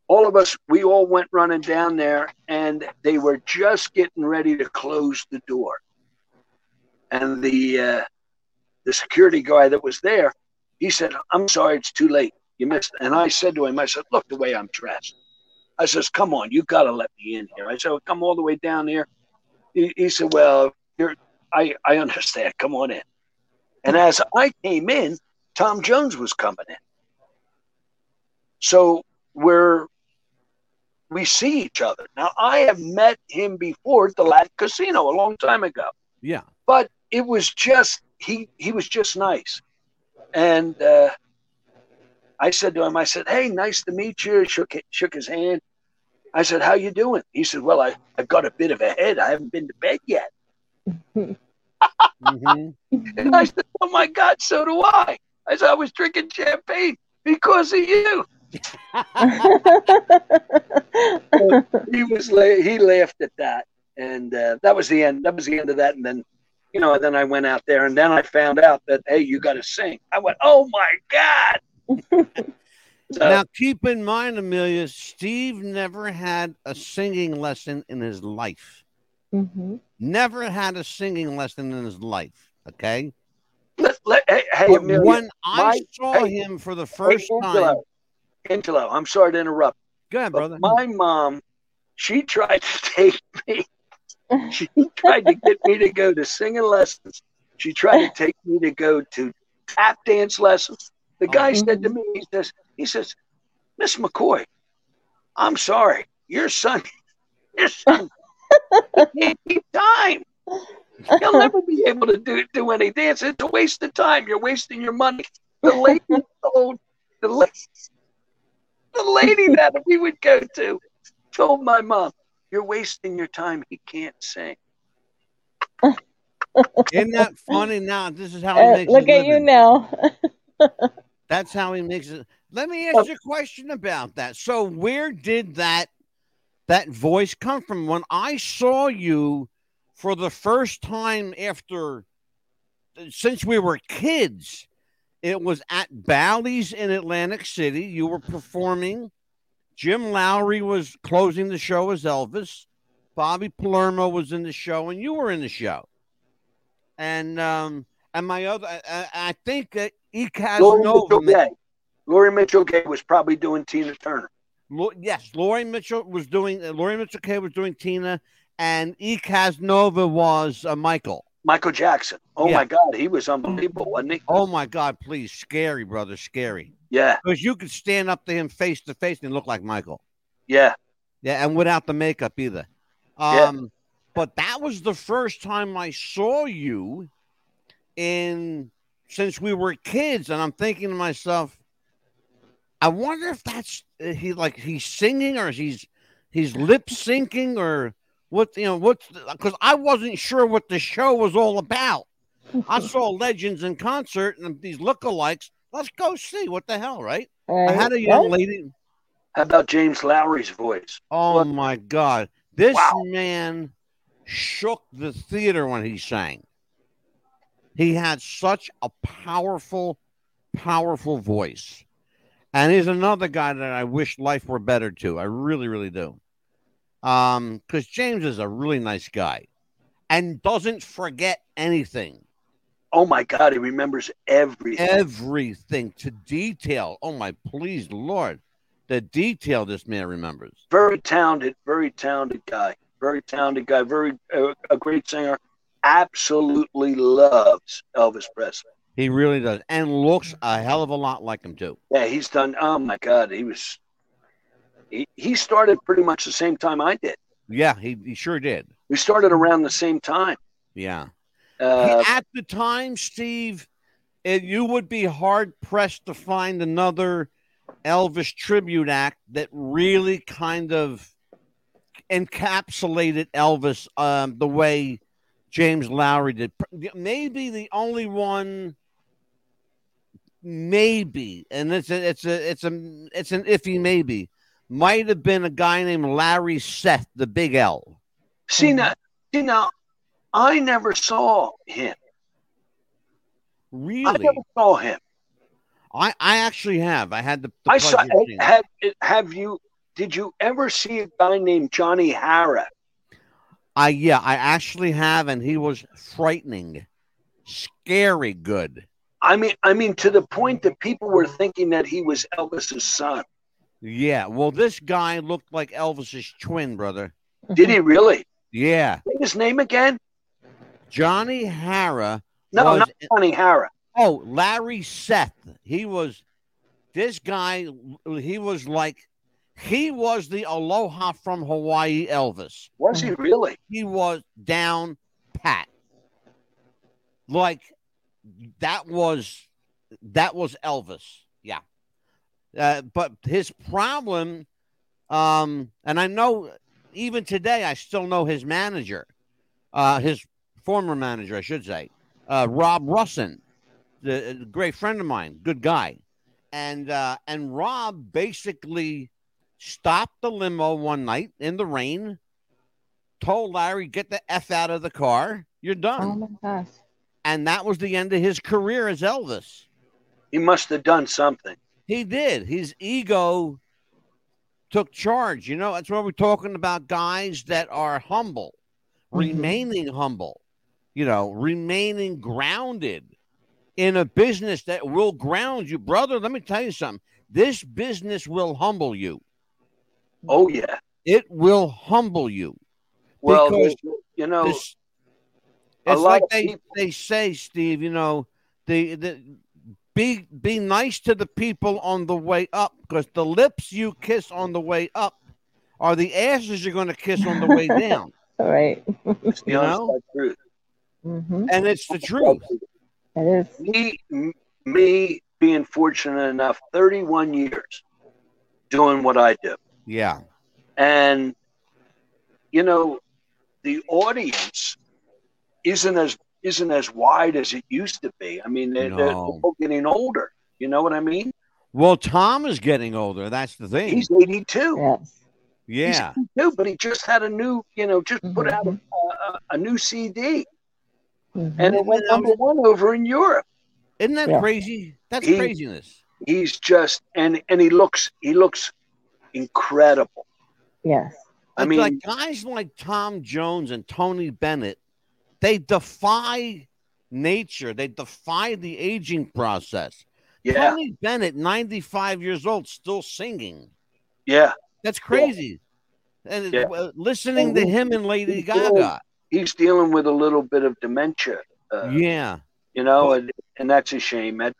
all of us, we all went running down there and they were just getting ready to close the door. And the, uh, the security guy that was there, he said, I'm sorry, it's too late. You missed. it." And I said to him, I said, look the way I'm dressed. I says, come on, you got to let me in here. I said, well, come all the way down here. He, he said, well, you're, I, I understand. Come on in. And as I came in, Tom Jones was coming in. So we're we see each other. Now I have met him before at the Latin Casino a long time ago, Yeah. but it was just he he was just nice. And uh, I said to him, I said, "Hey, nice to meet you." Shook shook his hand. I said, "How you doing?" He said, "Well, I I've got a bit of a head. I haven't been to bed yet." Mhm. And I said, "Oh my God, so do I." I said, "I was drinking champagne because of you." He was la- he laughed at that, and uh, that was the end. That was the end of that. And then, you know, then I went out there, and then I found out that hey, you got to sing. I went, "Oh my God!" So, Now, keep in mind, Amelia, Steve never had a singing lesson in his life. hmm Never had a singing lesson in his life. Okay. let, let, hey, hey, Amelia, when I my- saw hey, him for the hey, first time, Angelo, Angelo, I'm sorry to interrupt. go ahead, brother. my mom, she tried to take me She tried to get me to go to singing lessons. She tried to take me to go to tap dance lessons. The oh. guy said to me, he says, he says, Miss McCoy, I'm sorry, your son, your son can't keep time. He'll never be able to do do any dance. It's a waste of time. You're wasting your money. The lady told the lady, the lady that we would go to told my mom, "You're wasting your time. He can't sing." Isn't that funny? Now this is how he Uh, makes. look his at you now. That's how he makes it. Let me ask you a question about that. So, where did that that voice come from? When I saw you for the first time after since we were kids, it was at Bally's in Atlantic City. You were performing. Jim Lowry was closing the show as Elvis. Bobby Palermo was in the show, and you were in the show. And um, and my other, I, I- think that E. Lori Casanova. Mitchell Gay. Lori Mitchell Gay was probably doing Tina Turner. Yes, Laurie Mitchell was doing. Laurie Mitchell K was doing Tina, and E. Casanova was uh, Michael. Michael Jackson. Oh Yeah. my God, he was unbelievable, wasn't he? Oh my God! Please, scary brother, scary. Yeah, Because you could stand up to him face to face and look like Michael. yeah. Yeah, and without the makeup either. Yeah. Um, but that was the first time I saw you in since we were kids, and I'm thinking to myself, I wonder if that's uh, he like he's singing or he's he's lip syncing or what you know what's because I wasn't sure what the show was all about. I saw legends in concert and these lookalikes. Let's go see what the hell, right? I had a young What? lady. How about James Lowry's voice? Oh What? my God. This Wow. man shook the theater when he sang. He had such a powerful, powerful voice. And he's another guy that I wish life were better to. I really, really do. Um, because James is a really nice guy and doesn't forget anything. Oh my God, he remembers everything. Everything to detail. Oh my please, Lord. The detail this man remembers. very talented, very talented guy. Very talented guy. Very uh, a great singer. Absolutely loves Elvis Presley. He really does, and looks a hell of a lot like him too. Yeah, he's done. Oh my God, he was. He, he started pretty much the same time I did. Yeah, he, he sure did. We started around the same time. Yeah. Uh, at the time, Steve, it, you would be hard pressed to find another Elvis tribute act that really kind of encapsulated Elvis um, the way James Lowry did. Maybe the only one, maybe, and it's a, it's a, it's a, it's an iffy maybe. Might have been a guy named Larry Seth, the Big L. see now, see now, I never saw him. I Really, never saw him. I, I actually have. I had the, the I saw. pleasure of seeing it. Have, have you? Did you ever see a guy named Johnny Harra? I yeah, I actually have, and he was frightening, scary good. I mean, I mean, to the point that people were thinking that he was Elvis's son. Yeah, well, this guy looked like Elvis's twin brother. Did he really? Yeah, his name again? Johnny Harra. No, was, not Johnny Harra. oh Larry Seth. He was this guy. He was like he was the Aloha from Hawaii Elvis. Was he really? he was down pat. Like that was that was Elvis. Yeah. Uh, but his problem, um, and I know even today I still know his manager, uh, his former manager, I should say, uh, Rob Russin, the, a great friend of mine, good guy, and uh, and Rob basically stopped the limo one night in the rain told Larry, get the F out of the car. You're Oh done. my gosh. And that was the end of his career as Elvis. He must have done something. He did. His ego took charge. You know, that's why we're talking about guys that are humble, Mhm. remaining humble, you know, remaining grounded in a business that will ground you. Brother, let me tell you something. This business will humble you. Oh yeah. It will humble you. Well, Because- you know, This- it's like they, people- they say, Steve, you know, the, the be be nice to the people on the way up because the lips you kiss on the way up are the asses you're going to kiss on the way down. All right. it's the you honest know? Truth. Mm-hmm. And it's the truth. It is. Me, me being fortunate enough, 31 years doing what I do. Yeah. and you know the audience isn't as isn't as wide as it used to be i mean they're, they're all getting older you know what i mean Well, Tom is getting older. That's the thing. he's 82 Yes. yeah. he's 82 but he just had a new you know just put out a, a, a new cd Mhm. and it went number one over in europe Isn't that Yeah. crazy? That's He- craziness. he's just and and he looks he looks incredible Yes. i mean like guys like Tom Jones and Tony Bennett, they defy nature. They defy the aging process. yeah Tony Bennett, 95 years old, still singing. yeah That's crazy. And Yeah. uh, listening to him and Lady He's Gaga. he's dealing with a little bit of dementia uh, Yeah. you know, and, and that's a shame. That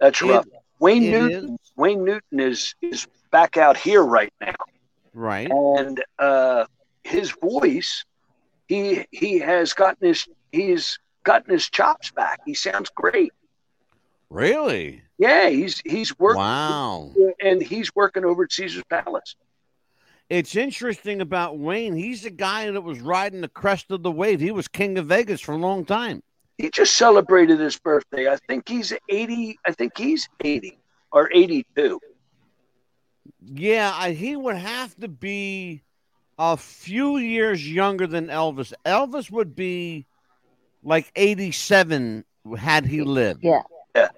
that's It- rough. Wayne Newton, is. Wayne Newton is is back out here right now, Right. and uh, his voice, he he has gotten his he's gotten his chops back. He sounds great. Really? Yeah, he's he's working, Wow. and he's working over at Caesar's Palace. It's interesting about Wayne. He's the guy that was riding the crest of the wave. He was king of Vegas for a long time. He just celebrated his birthday. I think he's eighty. I think he's eighty or eighty-two. Yeah, I, he would have to be a few years younger than Elvis. Elvis would be like 87 had he lived. Yeah.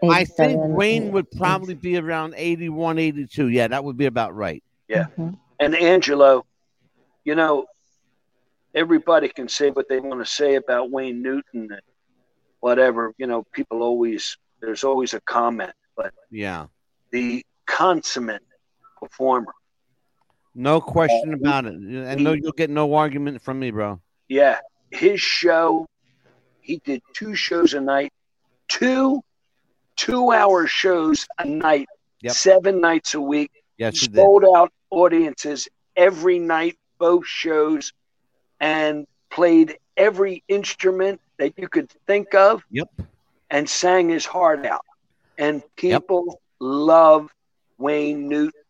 I think Wayne would probably be around 81, 82. Yeah, that would be about right. Mhm. And Angelo, you know, everybody can say what they want to say about Wayne Newton and whatever. You know, people always, there's always a comment, but Yeah. the consummate performer. No uh, question about it. I know you'll get no argument from me, bro. Yeah. His show, he did two shows a night, two two hour shows a night, Yep. seven nights a week. Yes, he did. sold out audiences every night, both shows, and played every instrument that you could think of Yep. and sang his heart out. And people love Wayne Newton.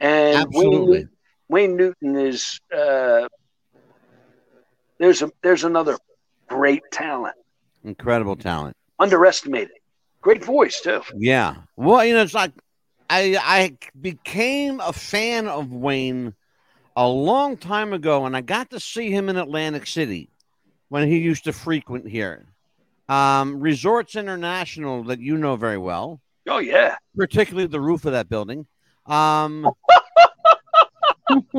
And Wayne, Absolutely. Newton- Wayne Newton is uh, there's a there's another great talent, Incredible talent. underestimated, great voice too. Yeah. Well, you know, it's like I I became a fan of Wayne a long time ago, and I got to see him in Atlantic City when he used to frequent here. Um, Resorts International, that you know very well, Oh yeah, particularly the roof of that building. Um,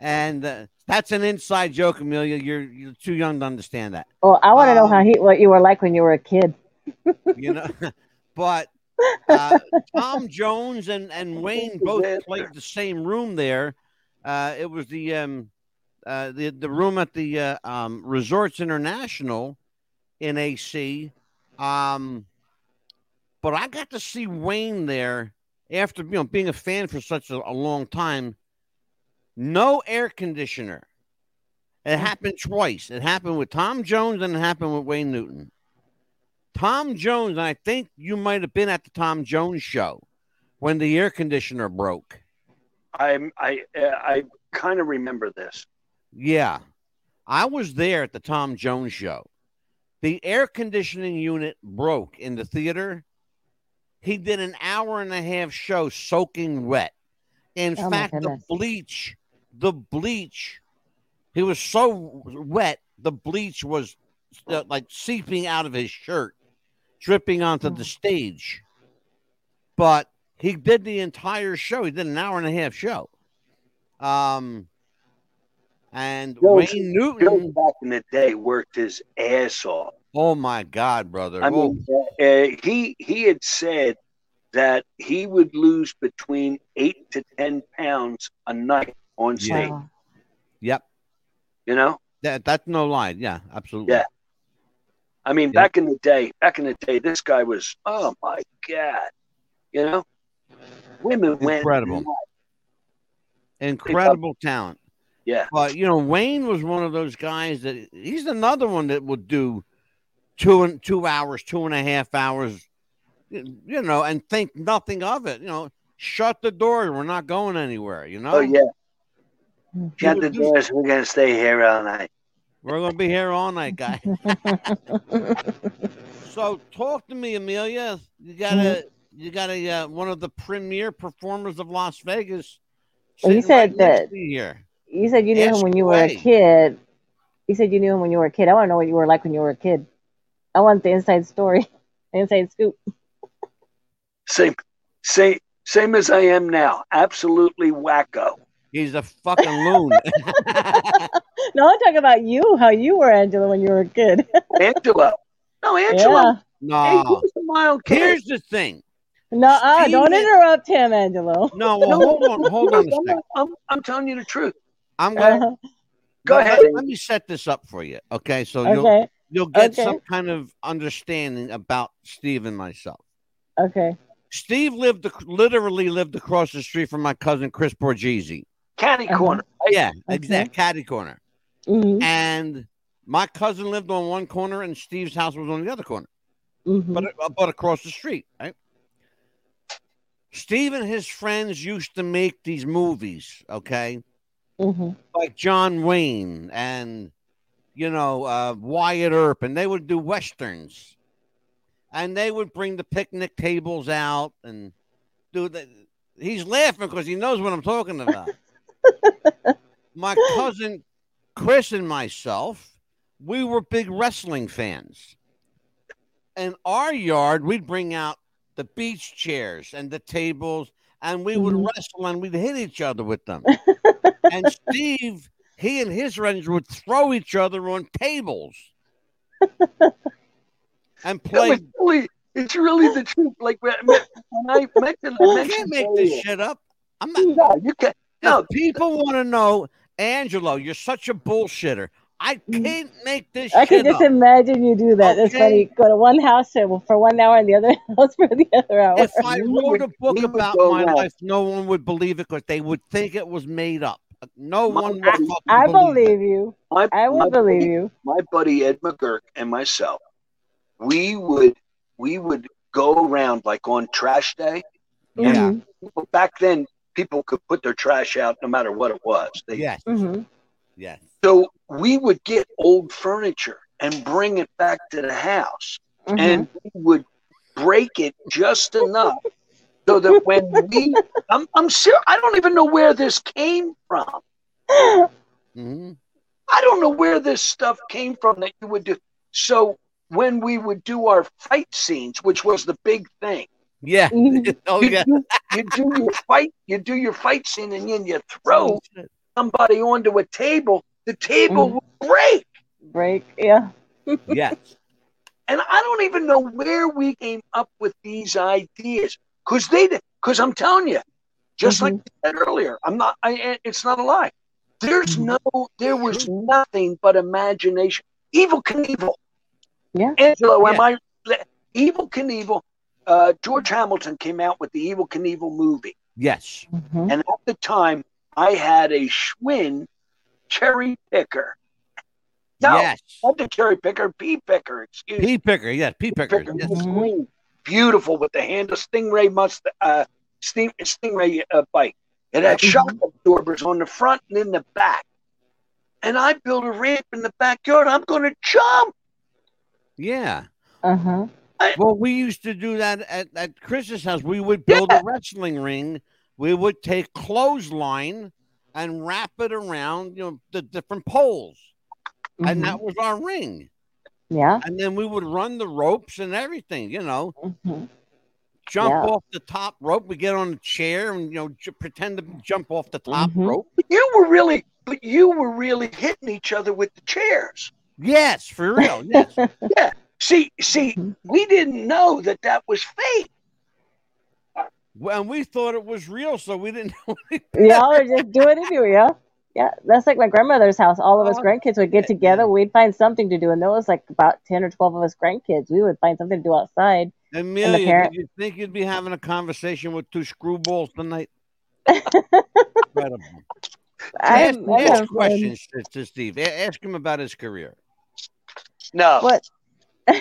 and uh, that's an inside joke, Amelia. You're you're too young to understand that. Well, I want to know Um, how he what you were like when you were a kid. you know. but uh, Tom Jones and, and Wayne both played the same room there. Uh, it was the um, uh, the the room at the uh, um, Resorts International in AC. Um, but I got to see Wayne there after you know being a fan for such a, a long time. No air conditioner. It hmm. happened twice. It happened with Tom Jones and it happened with Wayne Newton. Tom Jones, and I think you might have been at the Tom Jones show when the air conditioner broke. I uh, I I kind of remember this. Yeah. I was there at the Tom Jones show. The air conditioning unit broke in the theater. He did an hour and a half show soaking wet. In Oh, fact, the bleach, the bleach, he was so wet, the bleach was uh, like seeping out of his shirt, dripping onto the stage. But he did the entire show. He did an hour and a half show. Um, and Joe- Wayne Newton. Joe back in the day worked his ass off. Oh my God, brother! I Oh, mean, uh, he he had said that he would lose between eight to ten pounds a night on stage. Wow. yep. You know, That that's no lie. Yeah, absolutely. Yeah. I mean, Yeah. back in the day, back in the day, this guy was, oh my god, you know, women went Incredible. Incredible talent. Yeah, But you know, Wayne was one of those guys that he's another one that would do two and two hours, two and a half hours, you you know, and think nothing of it. You know, shut the door. We're not going anywhere. You know. oh yeah, Mhm. Shut would the doors. We're gonna stay here all night. We're gonna be here all night, guy. so talk to me, Amelia. You got a you got a uh, one of the premier performers of Las Vegas. Well, you sitting right said that- you here. you said you knew Ask him when you were a kid. You said you knew him when you were a kid. I want to know what you were like when you were a kid. I want the inside story, the inside scoop. Same, same, same as I am now. Absolutely wacko. He's a fucking loon. No, I'm talking about you, how you were, Angela, when you were a kid. Angelo. No, yeah. Angelo. Hey, no. mild. Here's the thing. No, uh, don't interrupt him, Angelo. No, well, hold on, hold on a I'm, second. I'm, I'm telling you the truth. I'm gonna Uh, Go let- ahead. Let, let me set this up for you, okay? So you'll okay, you'll get Okay. some kind of understanding about Steve and myself. okay. Steve lived literally lived across the street from my cousin Chris Borgese. Catty Uh-huh. corner. Yeah, Okay. exact caddy corner. hmm And my cousin lived on one corner, and Steve's house was on the other corner, hmm but uh, but across the street, right? Steve and his friends used to make these movies, okay, hmm like John Wayne and you know uh, Wyatt Earp, and they would do westerns, and they would bring the picnic tables out and do the. He's laughing because he knows what I'm talking about. My cousin Chris and myself, we were big wrestling fans. In our yard, we'd bring out the beach chairs and the tables, and we would Mhm. wrestle and we'd hit each other with them. and Steve, he and his friends would throw each other on tables and play. really, it's really the truth. Like when when I mentioned, I mentioned can't make this shit up. I'm not. No, you can't. No, people want to know, Angelo, you're such a bullshitter. I can't make this Mm. I shit can just up. imagine you do that. That's funny. Go to one house for for one hour and the other house for the other hour. If I wrote a book about my life, no one would believe it because they would think it was made up. No My one would buddy- I believe, believe you. my, I my will believe buddy- you. My buddy Ed McGurk and myself, we would we would go around like on trash day. Yeah. Mhm. Back then, people could put their trash out no matter what it was. it. They, Yes, Mhm. yes. So we would get old furniture and bring it back to the house, Mhm. and we would break it just enough so that when we, I'm, I'm sure, I don't even know where this came from. hmm I don't know where this stuff came from that you would do. So when we would do our fight scenes, which was the big thing, Yeah. Mhm. oh you, yeah. do, you do your fight, you do your fight scene, and then you throw Oh, somebody onto a table. The table Mhm. will break. Break. Yeah. yes. And I don't even know where we came up with these ideas because they, because I'm telling you, just like Mhm. I said earlier, I'm not. I, it's not a lie. There's Mhm. no, there was nothing but imagination. Evel Knievel, Yeah. Angelo, am I? Evel Knievel. Uh, George Hamilton came out with the Evel Knievel movie, Yes. Mhm. and at the time, I had a Schwinn cherry picker. No, Yes. not the cherry picker, pea picker. Excuse me. Pea picker. Yes. Pea picker. Picker Yes. Mhm. green, beautiful with the handle stingray must uh sting, stingray uh, bite. It had Mhm. shock absorbers on the front and in the back. And I built a ramp in the backyard. I'm going to jump. Yeah. Uh-huh. Well, we used to do that at, at Chris's house. We would build Yeah. a wrestling ring. We would take clothesline and wrap it around, you know, the different poles. And Mhm. that was our ring. Yeah. And then we would run the ropes and everything, you know, Mhm. jump Yeah. off the top rope. We get on a chair and, you know, j- pretend to jump off the top Mhm. rope. But you were really, but you were really hitting each other with the chairs. Yes, for real. Yes. See, see, Mhm. we didn't know that that was fake. well, and we thought it was real, so we didn't know. Y'all are just doing it anyway, yeah? Yeah, that's like my grandmother's house. All of us Oh, grandkids would get together. We'd find something to do, and there was like about ten or twelve of us grandkids. We would find something to do outside. Amelia, parent- did you think you'd be having a conversation with two screwballs tonight? Incredible. I, Ask, I ask have questions to, to Steve. Ask him about his career. No, What? no,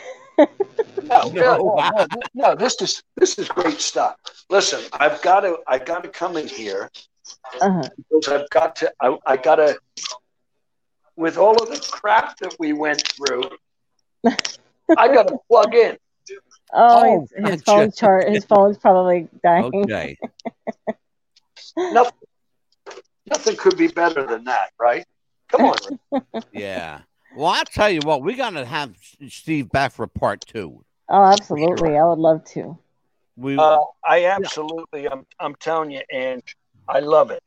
no, No. no, no, no, This is this is great stuff. Listen, I've got to I got to come in here Uh-huh. because I've got to I, I got to with all of the crap that we went through. I got to plug in. Oh, his, gotcha. his phone's chart. His phone's probably dying. Okay. Nothing, nothing could be better than that, right? Come on. Yeah. Well, I'll tell you what, we're gonna have Steve back for part two. Oh, absolutely. I would love to. We Uh, I absolutely, I'm, I'm telling you, and I love it.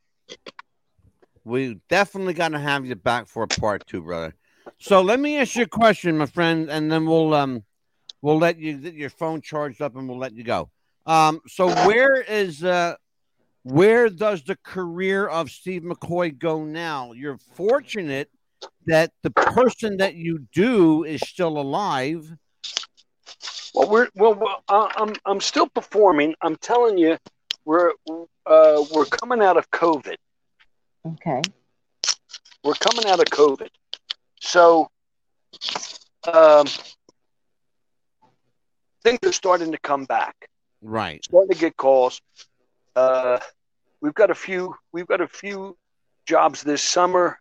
we definitely got to have you back for part two, brother. So let me ask you a question, my friend, and then we'll um we'll let you get your phone charged up and we'll let you go. Um, so where is uh where does the career of Steve McCoy go now? You're fortunate that the person that you do is still alive. Well, we're well. well I- I'm I'm still performing. I'm telling you, we're uh, we're coming out of COVID. Okay. We're coming out of COVID, so um, things are starting to come back. Right. Starting to get calls. Uh, we've got a few. We've got a few jobs this summer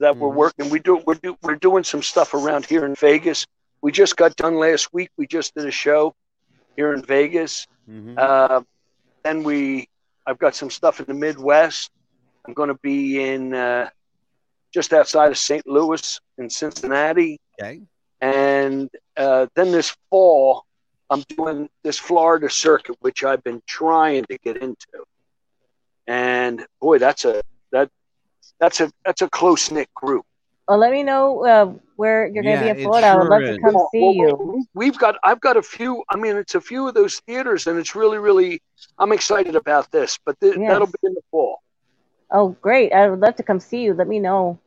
that we're Mhm. working. We do. We're do, We're doing some stuff around here in Vegas. We just got done last week. We just did a show here in Vegas. Mhm. Uh, then we, I've got some stuff in the Midwest. I'm going to be in uh, just outside of St. Louis in Cincinnati, okay. and uh, then this fall I'm doing this Florida circuit, which I've been trying to get into. And boy, that's a that that's a that's a close knit group. Well, let me know uh, where you're going to Yeah, be in Florida. I would love is. to come Well, see well, you. We've got I've got a few. I mean, it's a few of those theaters, and it's really really. I'm excited about this, but th- Yes. that'll be in the fall. Oh, great. I would love to come see you. Let me know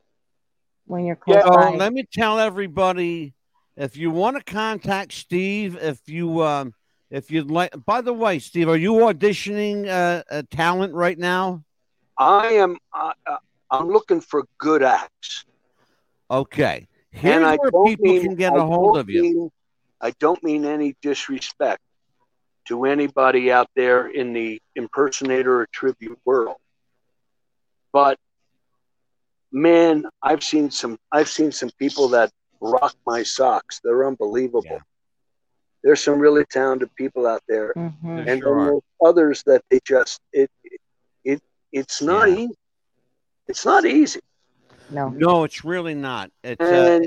when you're close Yeah, So let me tell everybody if you want to contact Steve, if you um if you'd like by the way, Steve, are you auditioning uh, a talent right now? I am. Uh, I'm looking for good acts. Okay. Here's and I where don't people mean, can get I a hold of you. mean- I don't mean any disrespect to anybody out there in the impersonator or tribute world, but man, I've seen some. I've seen some people that rock my socks. They're unbelievable. Yeah. There's some really talented people out there, hmm and then Sure. there's others that they just it it it's not Yeah. easy. It's not easy. No. No, it's really not. It's a,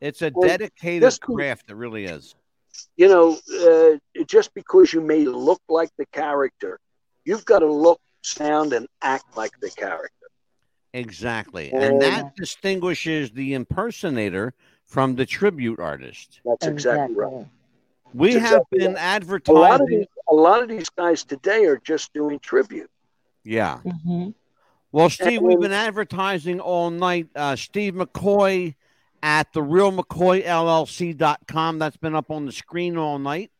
it's a well, dedicated this- craft. It really is. you know, uh, just because you may look like the character, you've got to look, sound, and act like the character. Exactly. And- And that distinguishes the impersonator from the tribute artist. That's exactly, right. We That's have exactly been right. A lot of advertising. these, a lot of these guys today are just doing tribute. Yeah. hmm Well, Steve, we've been advertising all night. Uh, Steve McCoy at the real McCoy LLC.com. That's been up on the screen all night.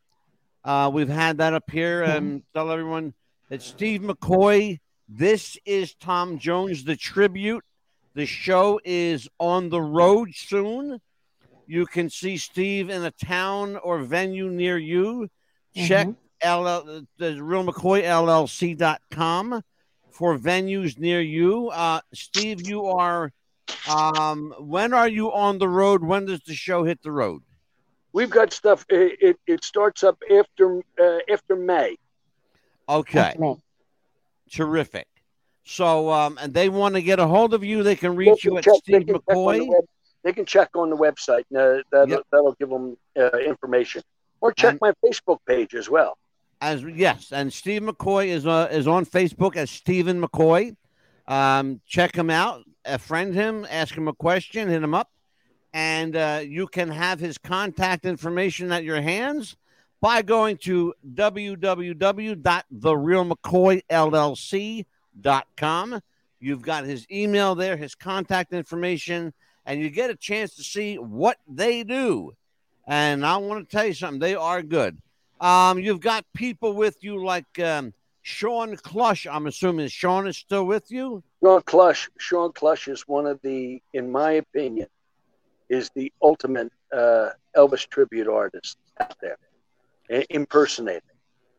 Uh, we've had that up here and tell everyone that Steve McCoy. This is Tom Jones, the tribute. The show is on the road soon. You can see Steve in a town or venue near you. Check LL, the real McCoy LLC.com for venues near you. Uh, Steve, you are. Um, when are you on the road? When does the show hit the road? We've got stuff. It, it, it starts up after uh, after May. Okay, That's me. terrific. So, um, and they want to get a hold of you. They can reach They you can at check- they Steve can check on the McCoy. web- They can check on the website. Uh, that'll, Yep. that'll give them uh, information. Or check And- my Facebook page as well. As yes, and Steve McCoy is uh, is on Facebook as Stephen McCoy. Um, check him out, uh, friend him, ask him a question, hit him up, and uh, you can have his contact information at your hands by going to www.therealmccoyllc.com. You've got his email there, his contact information, and you get a chance to see what they do. And I want to tell you something, they are good. Um, you've got people with you like um, Shawn Klush. I'm assuming Shawn is still with you. Shawn Klush. Shawn Klush is one of the, in my opinion, is the ultimate uh, Elvis tribute artist out there, I- impersonating.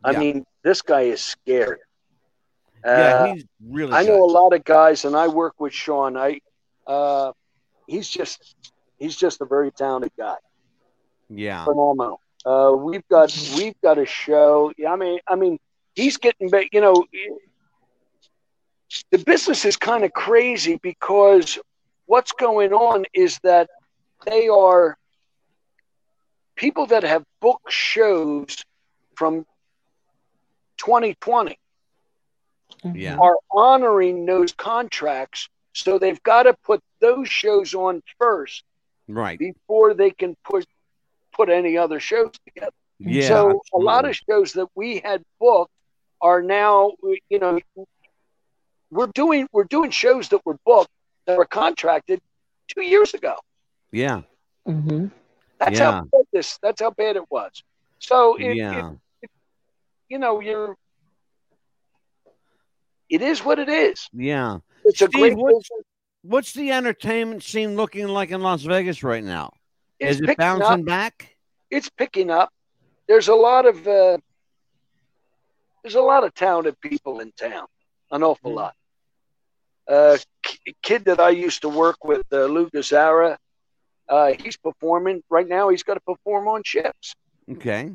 I Yeah. mean, this guy is scary. yeah, Uh, he's really. I know a lot of guys, and I work with Shawn. I, uh, he's just, he's just a very talented guy. Yeah, phenomenal. Uh, we've got we've got a show. Yeah, I mean, I mean, he's getting back. You know, the business is kind of crazy because what's going on is that they are people that have booked shows from 2020 yeah, are honoring those contracts, so they've got to put those shows on first right. before they can put put any other shows together. Yeah. so a lot of shows that we had booked are now, you know, we're doing we're doing shows that were booked that were contracted two years ago. yeah, hmm That's Yeah. how bad this. That's how bad it was. So it, yeah, it- you know, you're. It is what it is. yeah. It's a great what's- What's the entertainment scene looking like in Las Vegas right now? Is it bouncing up. back? It's picking up. There's a lot of uh, there's a lot of talented people in town. An awful Mm. lot. Uh, k- kid that I used to work with, uh, Lou Gazzara, uh, he's performing right now. He's got to perform on ships. Okay.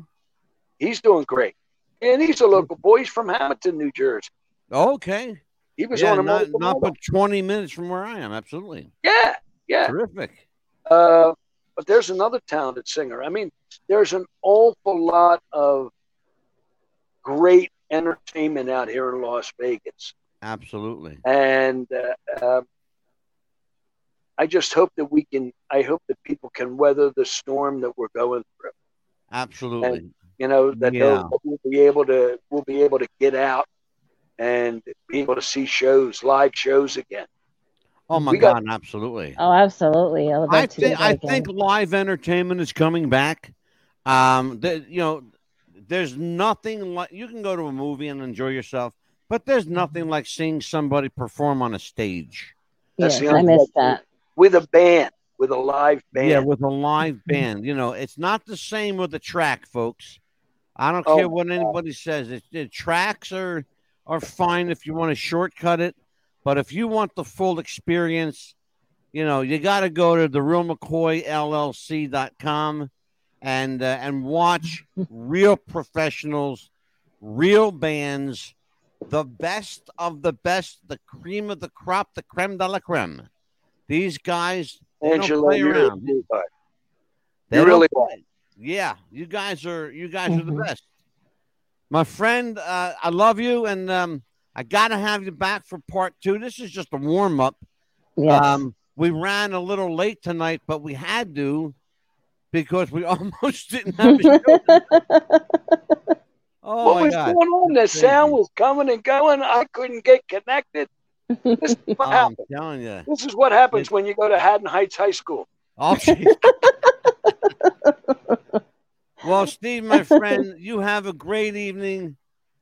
He's doing great, and he's a local boy. He's from Hamilton, New Jersey. Okay. He was Yeah, on a not, not but 20 minutes from where I am. Absolutely. Yeah, yeah. Terrific. Uh, but there's another talented singer. I mean, there's an awful lot of great entertainment out here in Las Vegas, Absolutely. and uh, uh, I just hope that we can. I hope that people can weather the storm that we're going through. Absolutely. You know that Yeah. we'll be able to. We'll be able to get out and be able to see shows, live shows again. Oh my we got- God, absolutely. Oh, absolutely. I would I to think I think live entertainment is coming back. Um, the, you know, there's nothing like you can go to a movie and enjoy yourself, but there's nothing like seeing somebody perform on a stage. That's yes, I only missed way- that. with a band, with a live band. Yeah, with a live band. You know, it's not the same with the track, folks. I don't Oh, care what my God. anybody says. It, the tracks are are fine if you want to shortcut it, but if you want the full experience, you know, you got to go to the real McCoy LLC.com and uh, and watch real professionals, real bands, the best of the best, the cream of the crop, the creme de la creme. These guys, they don't play you're around. a sweetheart. They You really play. Yeah, you guys are you guys are the Mhm. best. My friend, uh, I love you, and um, I gotta have you back for part two. This is just a warm up. Yes. Um, we ran a little late tonight, but we had to because we almost didn't have a show. Oh what was god! going on? The sound was coming and going. I couldn't get connected. This is what Oh, I'm telling you. This is what happens when you go to Haddon Heights High School. Oh, well, Steve, my friend, you have a great evening.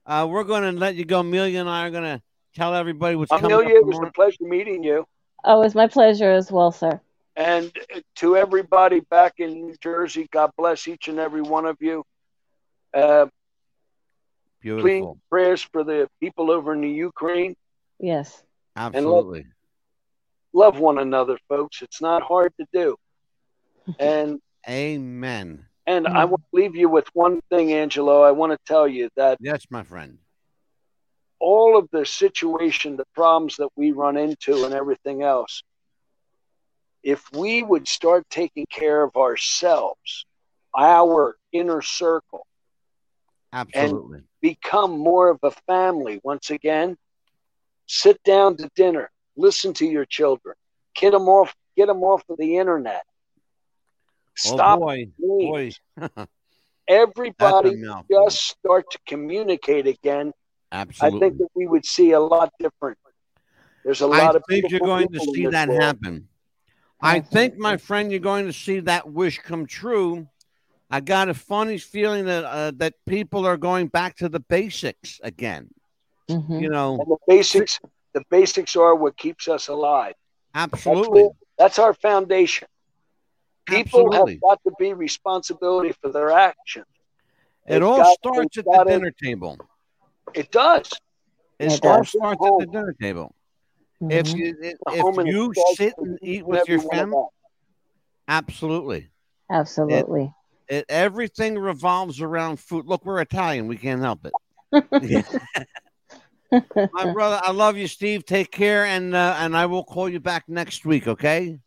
Uh, we're going to let you go. Amelia and I are going to tell everybody what's coming Amelia, up it was tomorrow. a pleasure meeting you. oh, it was my pleasure as well, sir. And to everybody back in New Jersey, God bless each and every one of you. Uh, please Beautiful. prayers for the people over in the Ukraine. Yes. Absolutely. Love one another, folks. It's not hard to do. And Amen. And I hmm. want to leave you with one thing, Angelo. I want to tell you that Yes, my friend. all of the situation, the problems that we run into, and everything else, if we would start taking care of ourselves, our inner circle, Absolutely. become more of a family once again, sit down to dinner, listen to your children, get them off, get them off of the internet. Stop. oh boy, boy. Everybody just start to communicate again. Absolutely. I think that we would see a lot different. There's a lot of think you're going to people in see that world. happen. I think, my friend, you're going to see that wish come true. I got a funny feeling that uh, that people are going back to the basics again. Mhm. You know, And the basics, the basics are what keeps us alive. That's, absolutely, what- that's our foundation. People absolutely. have got to be responsibility for their actions. It They've all got- starts at the gotta- dinner table. It does. It It all starts at the dinner table. If Mhm. you if, The home if you sit and eat with your every one of family, us. absolutely. Absolutely. It, everything revolves around food. Look, we're Italian. We can't help it. My brother, I love you, Steve. Take care, and uh, and I will call you back next week. Okay.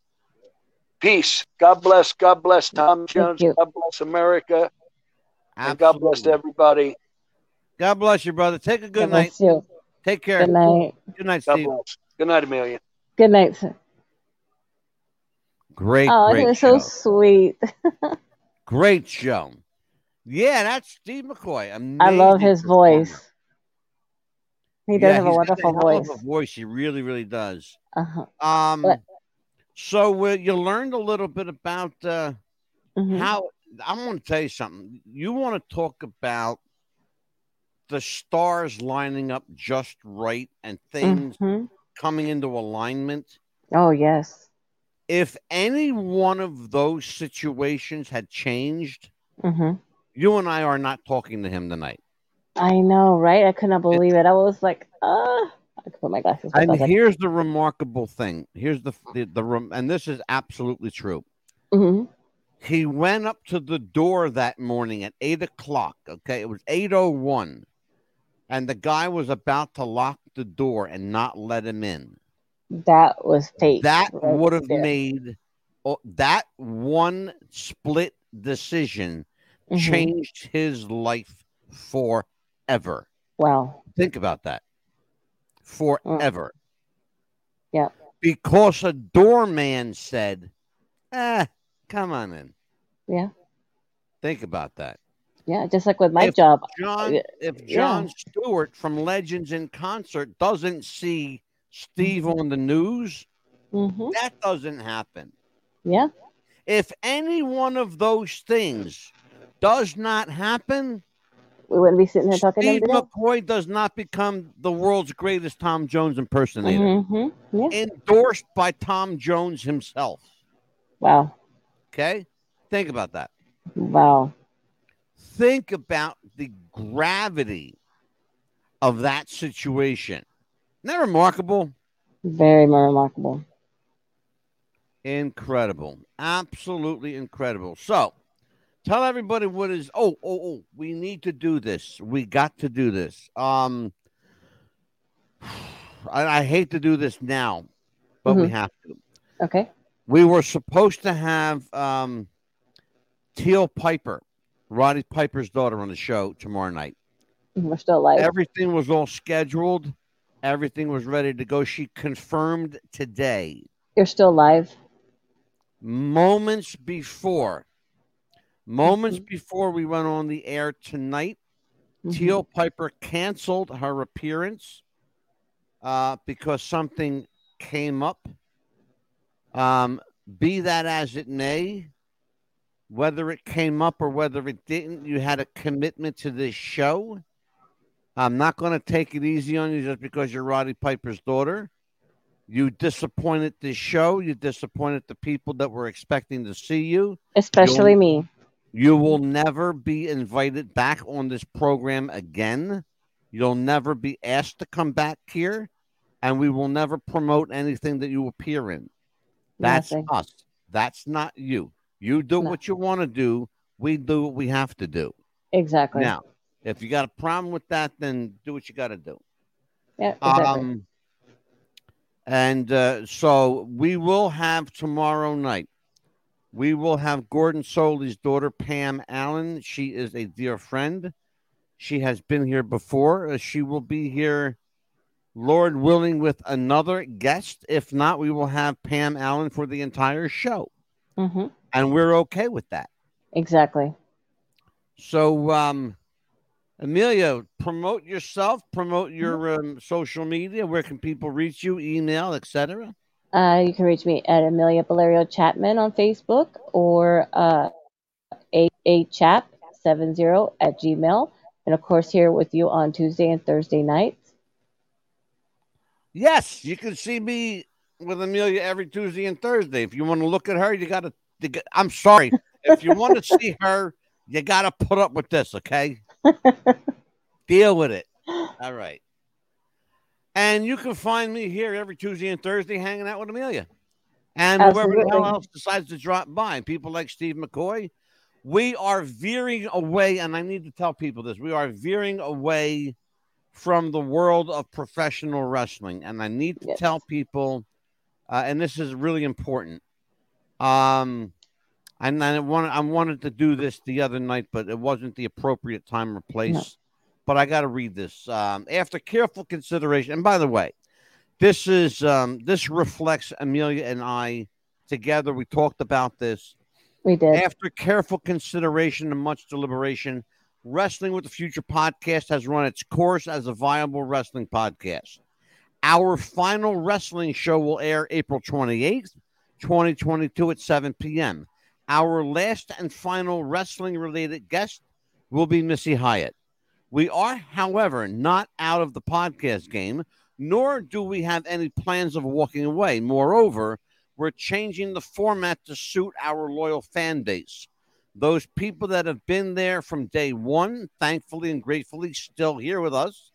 Peace. God bless. God bless Tom Jones. God bless America. And God bless everybody. God bless you, brother. Take a good God night. bless you. Take care. Good night. Good night, God Steve. bless. Good night, Amelia. Good night, sir. Great, Oh, great he was show. so sweet. Great show. Yeah, that's Steve McCoy. I love his performer. voice. He does Yeah, have a wonderful voice. a voice. He really, really does. Uh-huh. Um, But- so uh, you learned a little bit about uh, Mhm. how. I want to tell you something. You want to talk about the stars lining up just right and things Mhm. coming into alignment. Oh, yes. If any one of those situations had changed, hmm you and I are not talking to him tonight. I know, right? I could not believe it. I was like, ah. I could put my glasses And here's the remarkable thing. Here's the the, the rem- and this is absolutely true. mhm. He went up to the door that morning at eight o'clock. Okay, it was eight oh one, and the guy was about to lock the door and not let him in. that was fate. That right would have made oh, that one split decision Mhm. changed his life forever. Wow. Think about that. Forever. Mm. Yeah. Because a doorman said, ah, come on in. Yeah. Think about that. Yeah. Just like with my If job. John, Yeah. if Yeah. John Stuart from Legends in Concert doesn't see Steve Mm-hmm. on the news, hmm that doesn't happen. Yeah. If any one of those things does not happen, We wouldn't be sitting here talking Steve. McCoy does not become the world's greatest Tom Jones impersonator, hmm Yeah. endorsed by Tom Jones himself. Wow. Okay? Think about that. Wow. Think about the gravity of that situation. Isn't that remarkable? Very remarkable. Incredible. Absolutely incredible. So tell everybody what is oh, oh, oh, we need to do this. We got to do this. Um I, I hate to do this now, but we Mhm. have to. Okay. We were supposed to have um Teal Piper, Roddy Piper's daughter, on the show tomorrow night. We're still alive. Everything was all scheduled. Everything was ready to go. She confirmed today, You're still alive. moments before, moments Mhm. before we went on the air tonight. Mhm. Teal Piper canceled her appearance uh, because something came up. Um, be that as it may, whether it came up or whether it didn't, you had a commitment to this show. I'm not going to take it easy on you just because you're Roddy Piper's daughter. You disappointed the show. You disappointed the people that were expecting to see you. Especially You'll- me. You will never be invited back on this program again. You'll never be asked to come back here, and we will never promote anything that you appear in. That's Nothing. us. That's not you. You do No. what you want to do. We do what we have to do. Exactly. Now, if you got a problem with that, then do what you got to do. Yeah. Exactly. Um, and uh, so we will have tomorrow night. We will have Gordon Solie's daughter, Pam Allen. She is a dear friend. She has been here before. Uh, she will be here, Lord willing, with another guest. If not, we will have Pam Allen for the entire show. hmm And we're okay with that. Exactly. So, um, Amelia, promote yourself, promote your um, social media. Where can people reach you? Email, etc. Uh, you can reach me at Amelia Valerio Chapman on Facebook or uh, a, a chap 70 at Gmail. And of course, here with you on Tuesday and Thursday nights. Yes, you can see me with Amelia every Tuesday and Thursday. If you want to look at her, you got to. I'm sorry. if you want to see her, you got to put up with this, okay? Deal with it. All right. And you can find me here every Tuesday and Thursday hanging out with Amelia. And whoever the hell else decides to drop by, people like Steve McCoy, we are veering away, and I need to tell people this we are veering away from the world of professional wrestling. And I need to yes. tell people, uh, and this is really important. Um, and I wanted, I wanted to do this the other night, but it wasn't the appropriate time or place. No but I got to read this. Um, after careful consideration, and by the way, this is um, this reflects Amelia and I together. We talked about this. We did. After careful consideration and much deliberation, Wrestling with the Future podcast has run its course as a viable wrestling podcast. Our final wrestling show will air April 28th, 2022 at 7 p.m. Our last and final wrestling related guest will be Missy Hyatt. We are, however, not out of the podcast game, nor do we have any plans of walking away. Moreover, we're changing the format to suit our loyal fan base. Those people that have been there from day one, thankfully and gratefully, still here with us.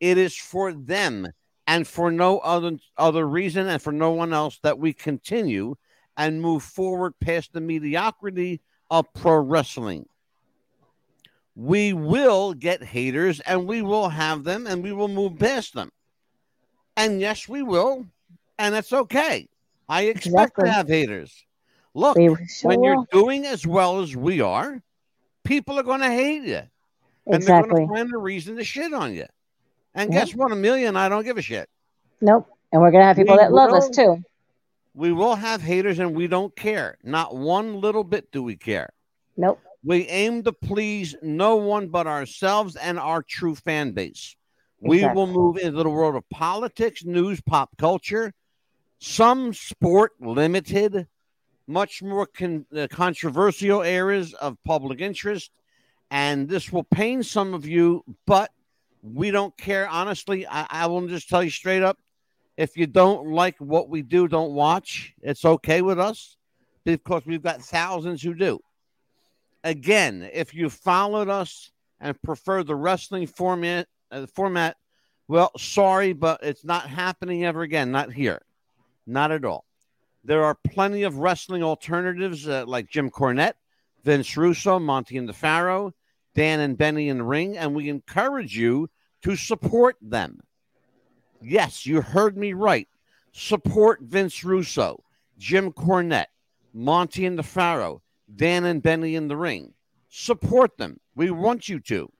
It is for them and for no other other reason and for no one else that we continue and move forward past the mediocrity of pro wrestling we will get haters and we will have them and we will move past them. And yes, we will. And that's okay. I expect exactly. to have haters. Look, when you're doing as well as we are, people are going to hate you. And exactly. they're going to find a reason to shit on you. And guess what? A million, I don't give a shit. Nope. And we're going to have people we that will, love us too. We will have haters and we don't care. Not one little bit do we care. Nope. We aim to please no one but ourselves and our true fan base. Exactly. We will move into the world of politics, news, pop culture, some sport limited, much more con- uh, controversial areas of public interest. And this will pain some of you, but we don't care. Honestly, I, I will just tell you straight up if you don't like what we do, don't watch. It's okay with us because we've got thousands who do again, if you followed us and prefer the wrestling format, uh, format, well, sorry, but it's not happening ever again. Not here, not at all. There are plenty of wrestling alternatives uh, like Jim Cornette, Vince Russo, Monty and the Pharaoh, Dan and Benny in the ring, and we encourage you to support them. Yes, you heard me right. Support Vince Russo, Jim Cornette, Monty and the Pharaoh, Dan and Benny in the ring. Support them. We want you to.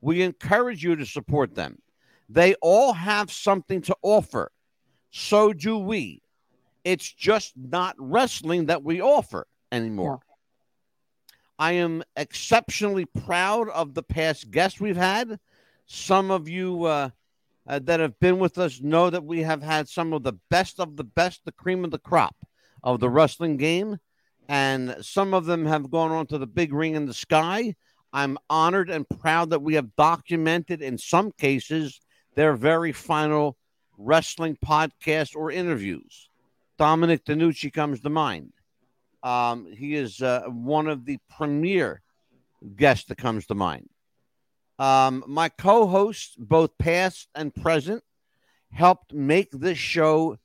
We encourage you to support them. They all have something to offer. So do we. It's just not wrestling that we offer anymore. Yeah. I am exceptionally proud of the past guests we've had. Some of you uh, uh, that have been with us know that we have had some of the best of the best, the cream of the crop of the wrestling game and some of them have gone on to the big ring in the sky. I'm honored and proud that we have documented, in some cases, their very final wrestling podcast or interviews. Dominic DeNucci comes to mind. Um, he is uh, one of the premier guests that comes to mind. Um, my co hosts, both past and present, helped make this show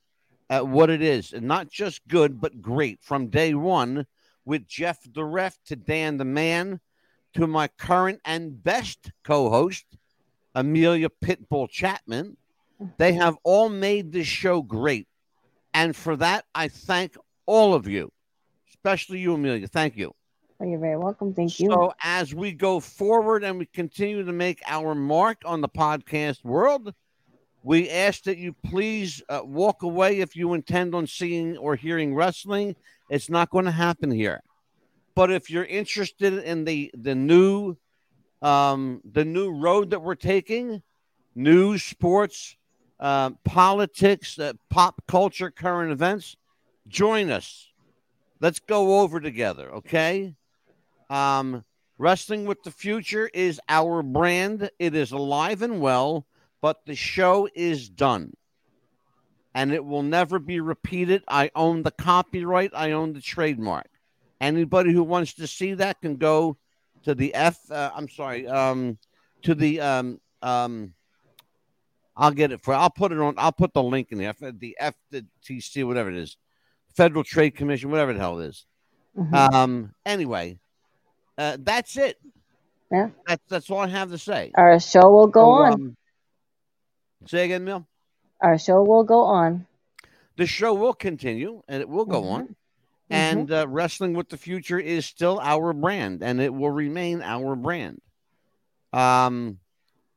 at what it is, and not just good, but great from day one. With Jeff the Ref to Dan the Man to my current and best co host, Amelia Pitbull Chapman. They have all made this show great. And for that, I thank all of you, especially you, Amelia. Thank you. Oh, you're very welcome. Thank you. So, as we go forward and we continue to make our mark on the podcast world, we ask that you please uh, walk away if you intend on seeing or hearing wrestling. It's not going to happen here. But if you're interested in the the new um, the new road that we're taking, news, sports, uh, politics, uh, pop culture, current events, join us. Let's go over together, okay? Um, Wrestling with the Future is our brand. It is alive and well, but the show is done. And it will never be repeated. I own the copyright, I own the trademark. Anybody who wants to see that can go to the F. Uh, I'm sorry, um, to the um, um, I'll get it for. I'll put it on. I'll put the link in there. The FTC, whatever it is, Federal Trade Commission, whatever the hell it is. Mhm. Um. Anyway, uh, that's it. Yeah. That's that's all I have to say. Our show will go So, on. um, say again, Mill. Our show will go on. The show will continue and it will go Mhm. on. And uh, Wrestling with the Future is still our brand and it will remain our brand. Um,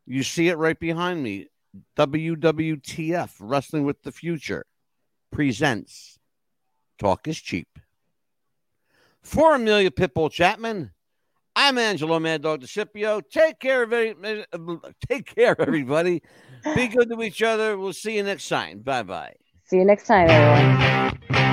you see it right behind me. WWTF, Wrestling with the Future, presents Talk is Cheap. For Amelia Pitbull Chapman, I'm Angelo Mad Dog DeCipio. Take care of take care, everybody. Be good to each other. We'll see you next time. Bye bye. See you next time, everyone.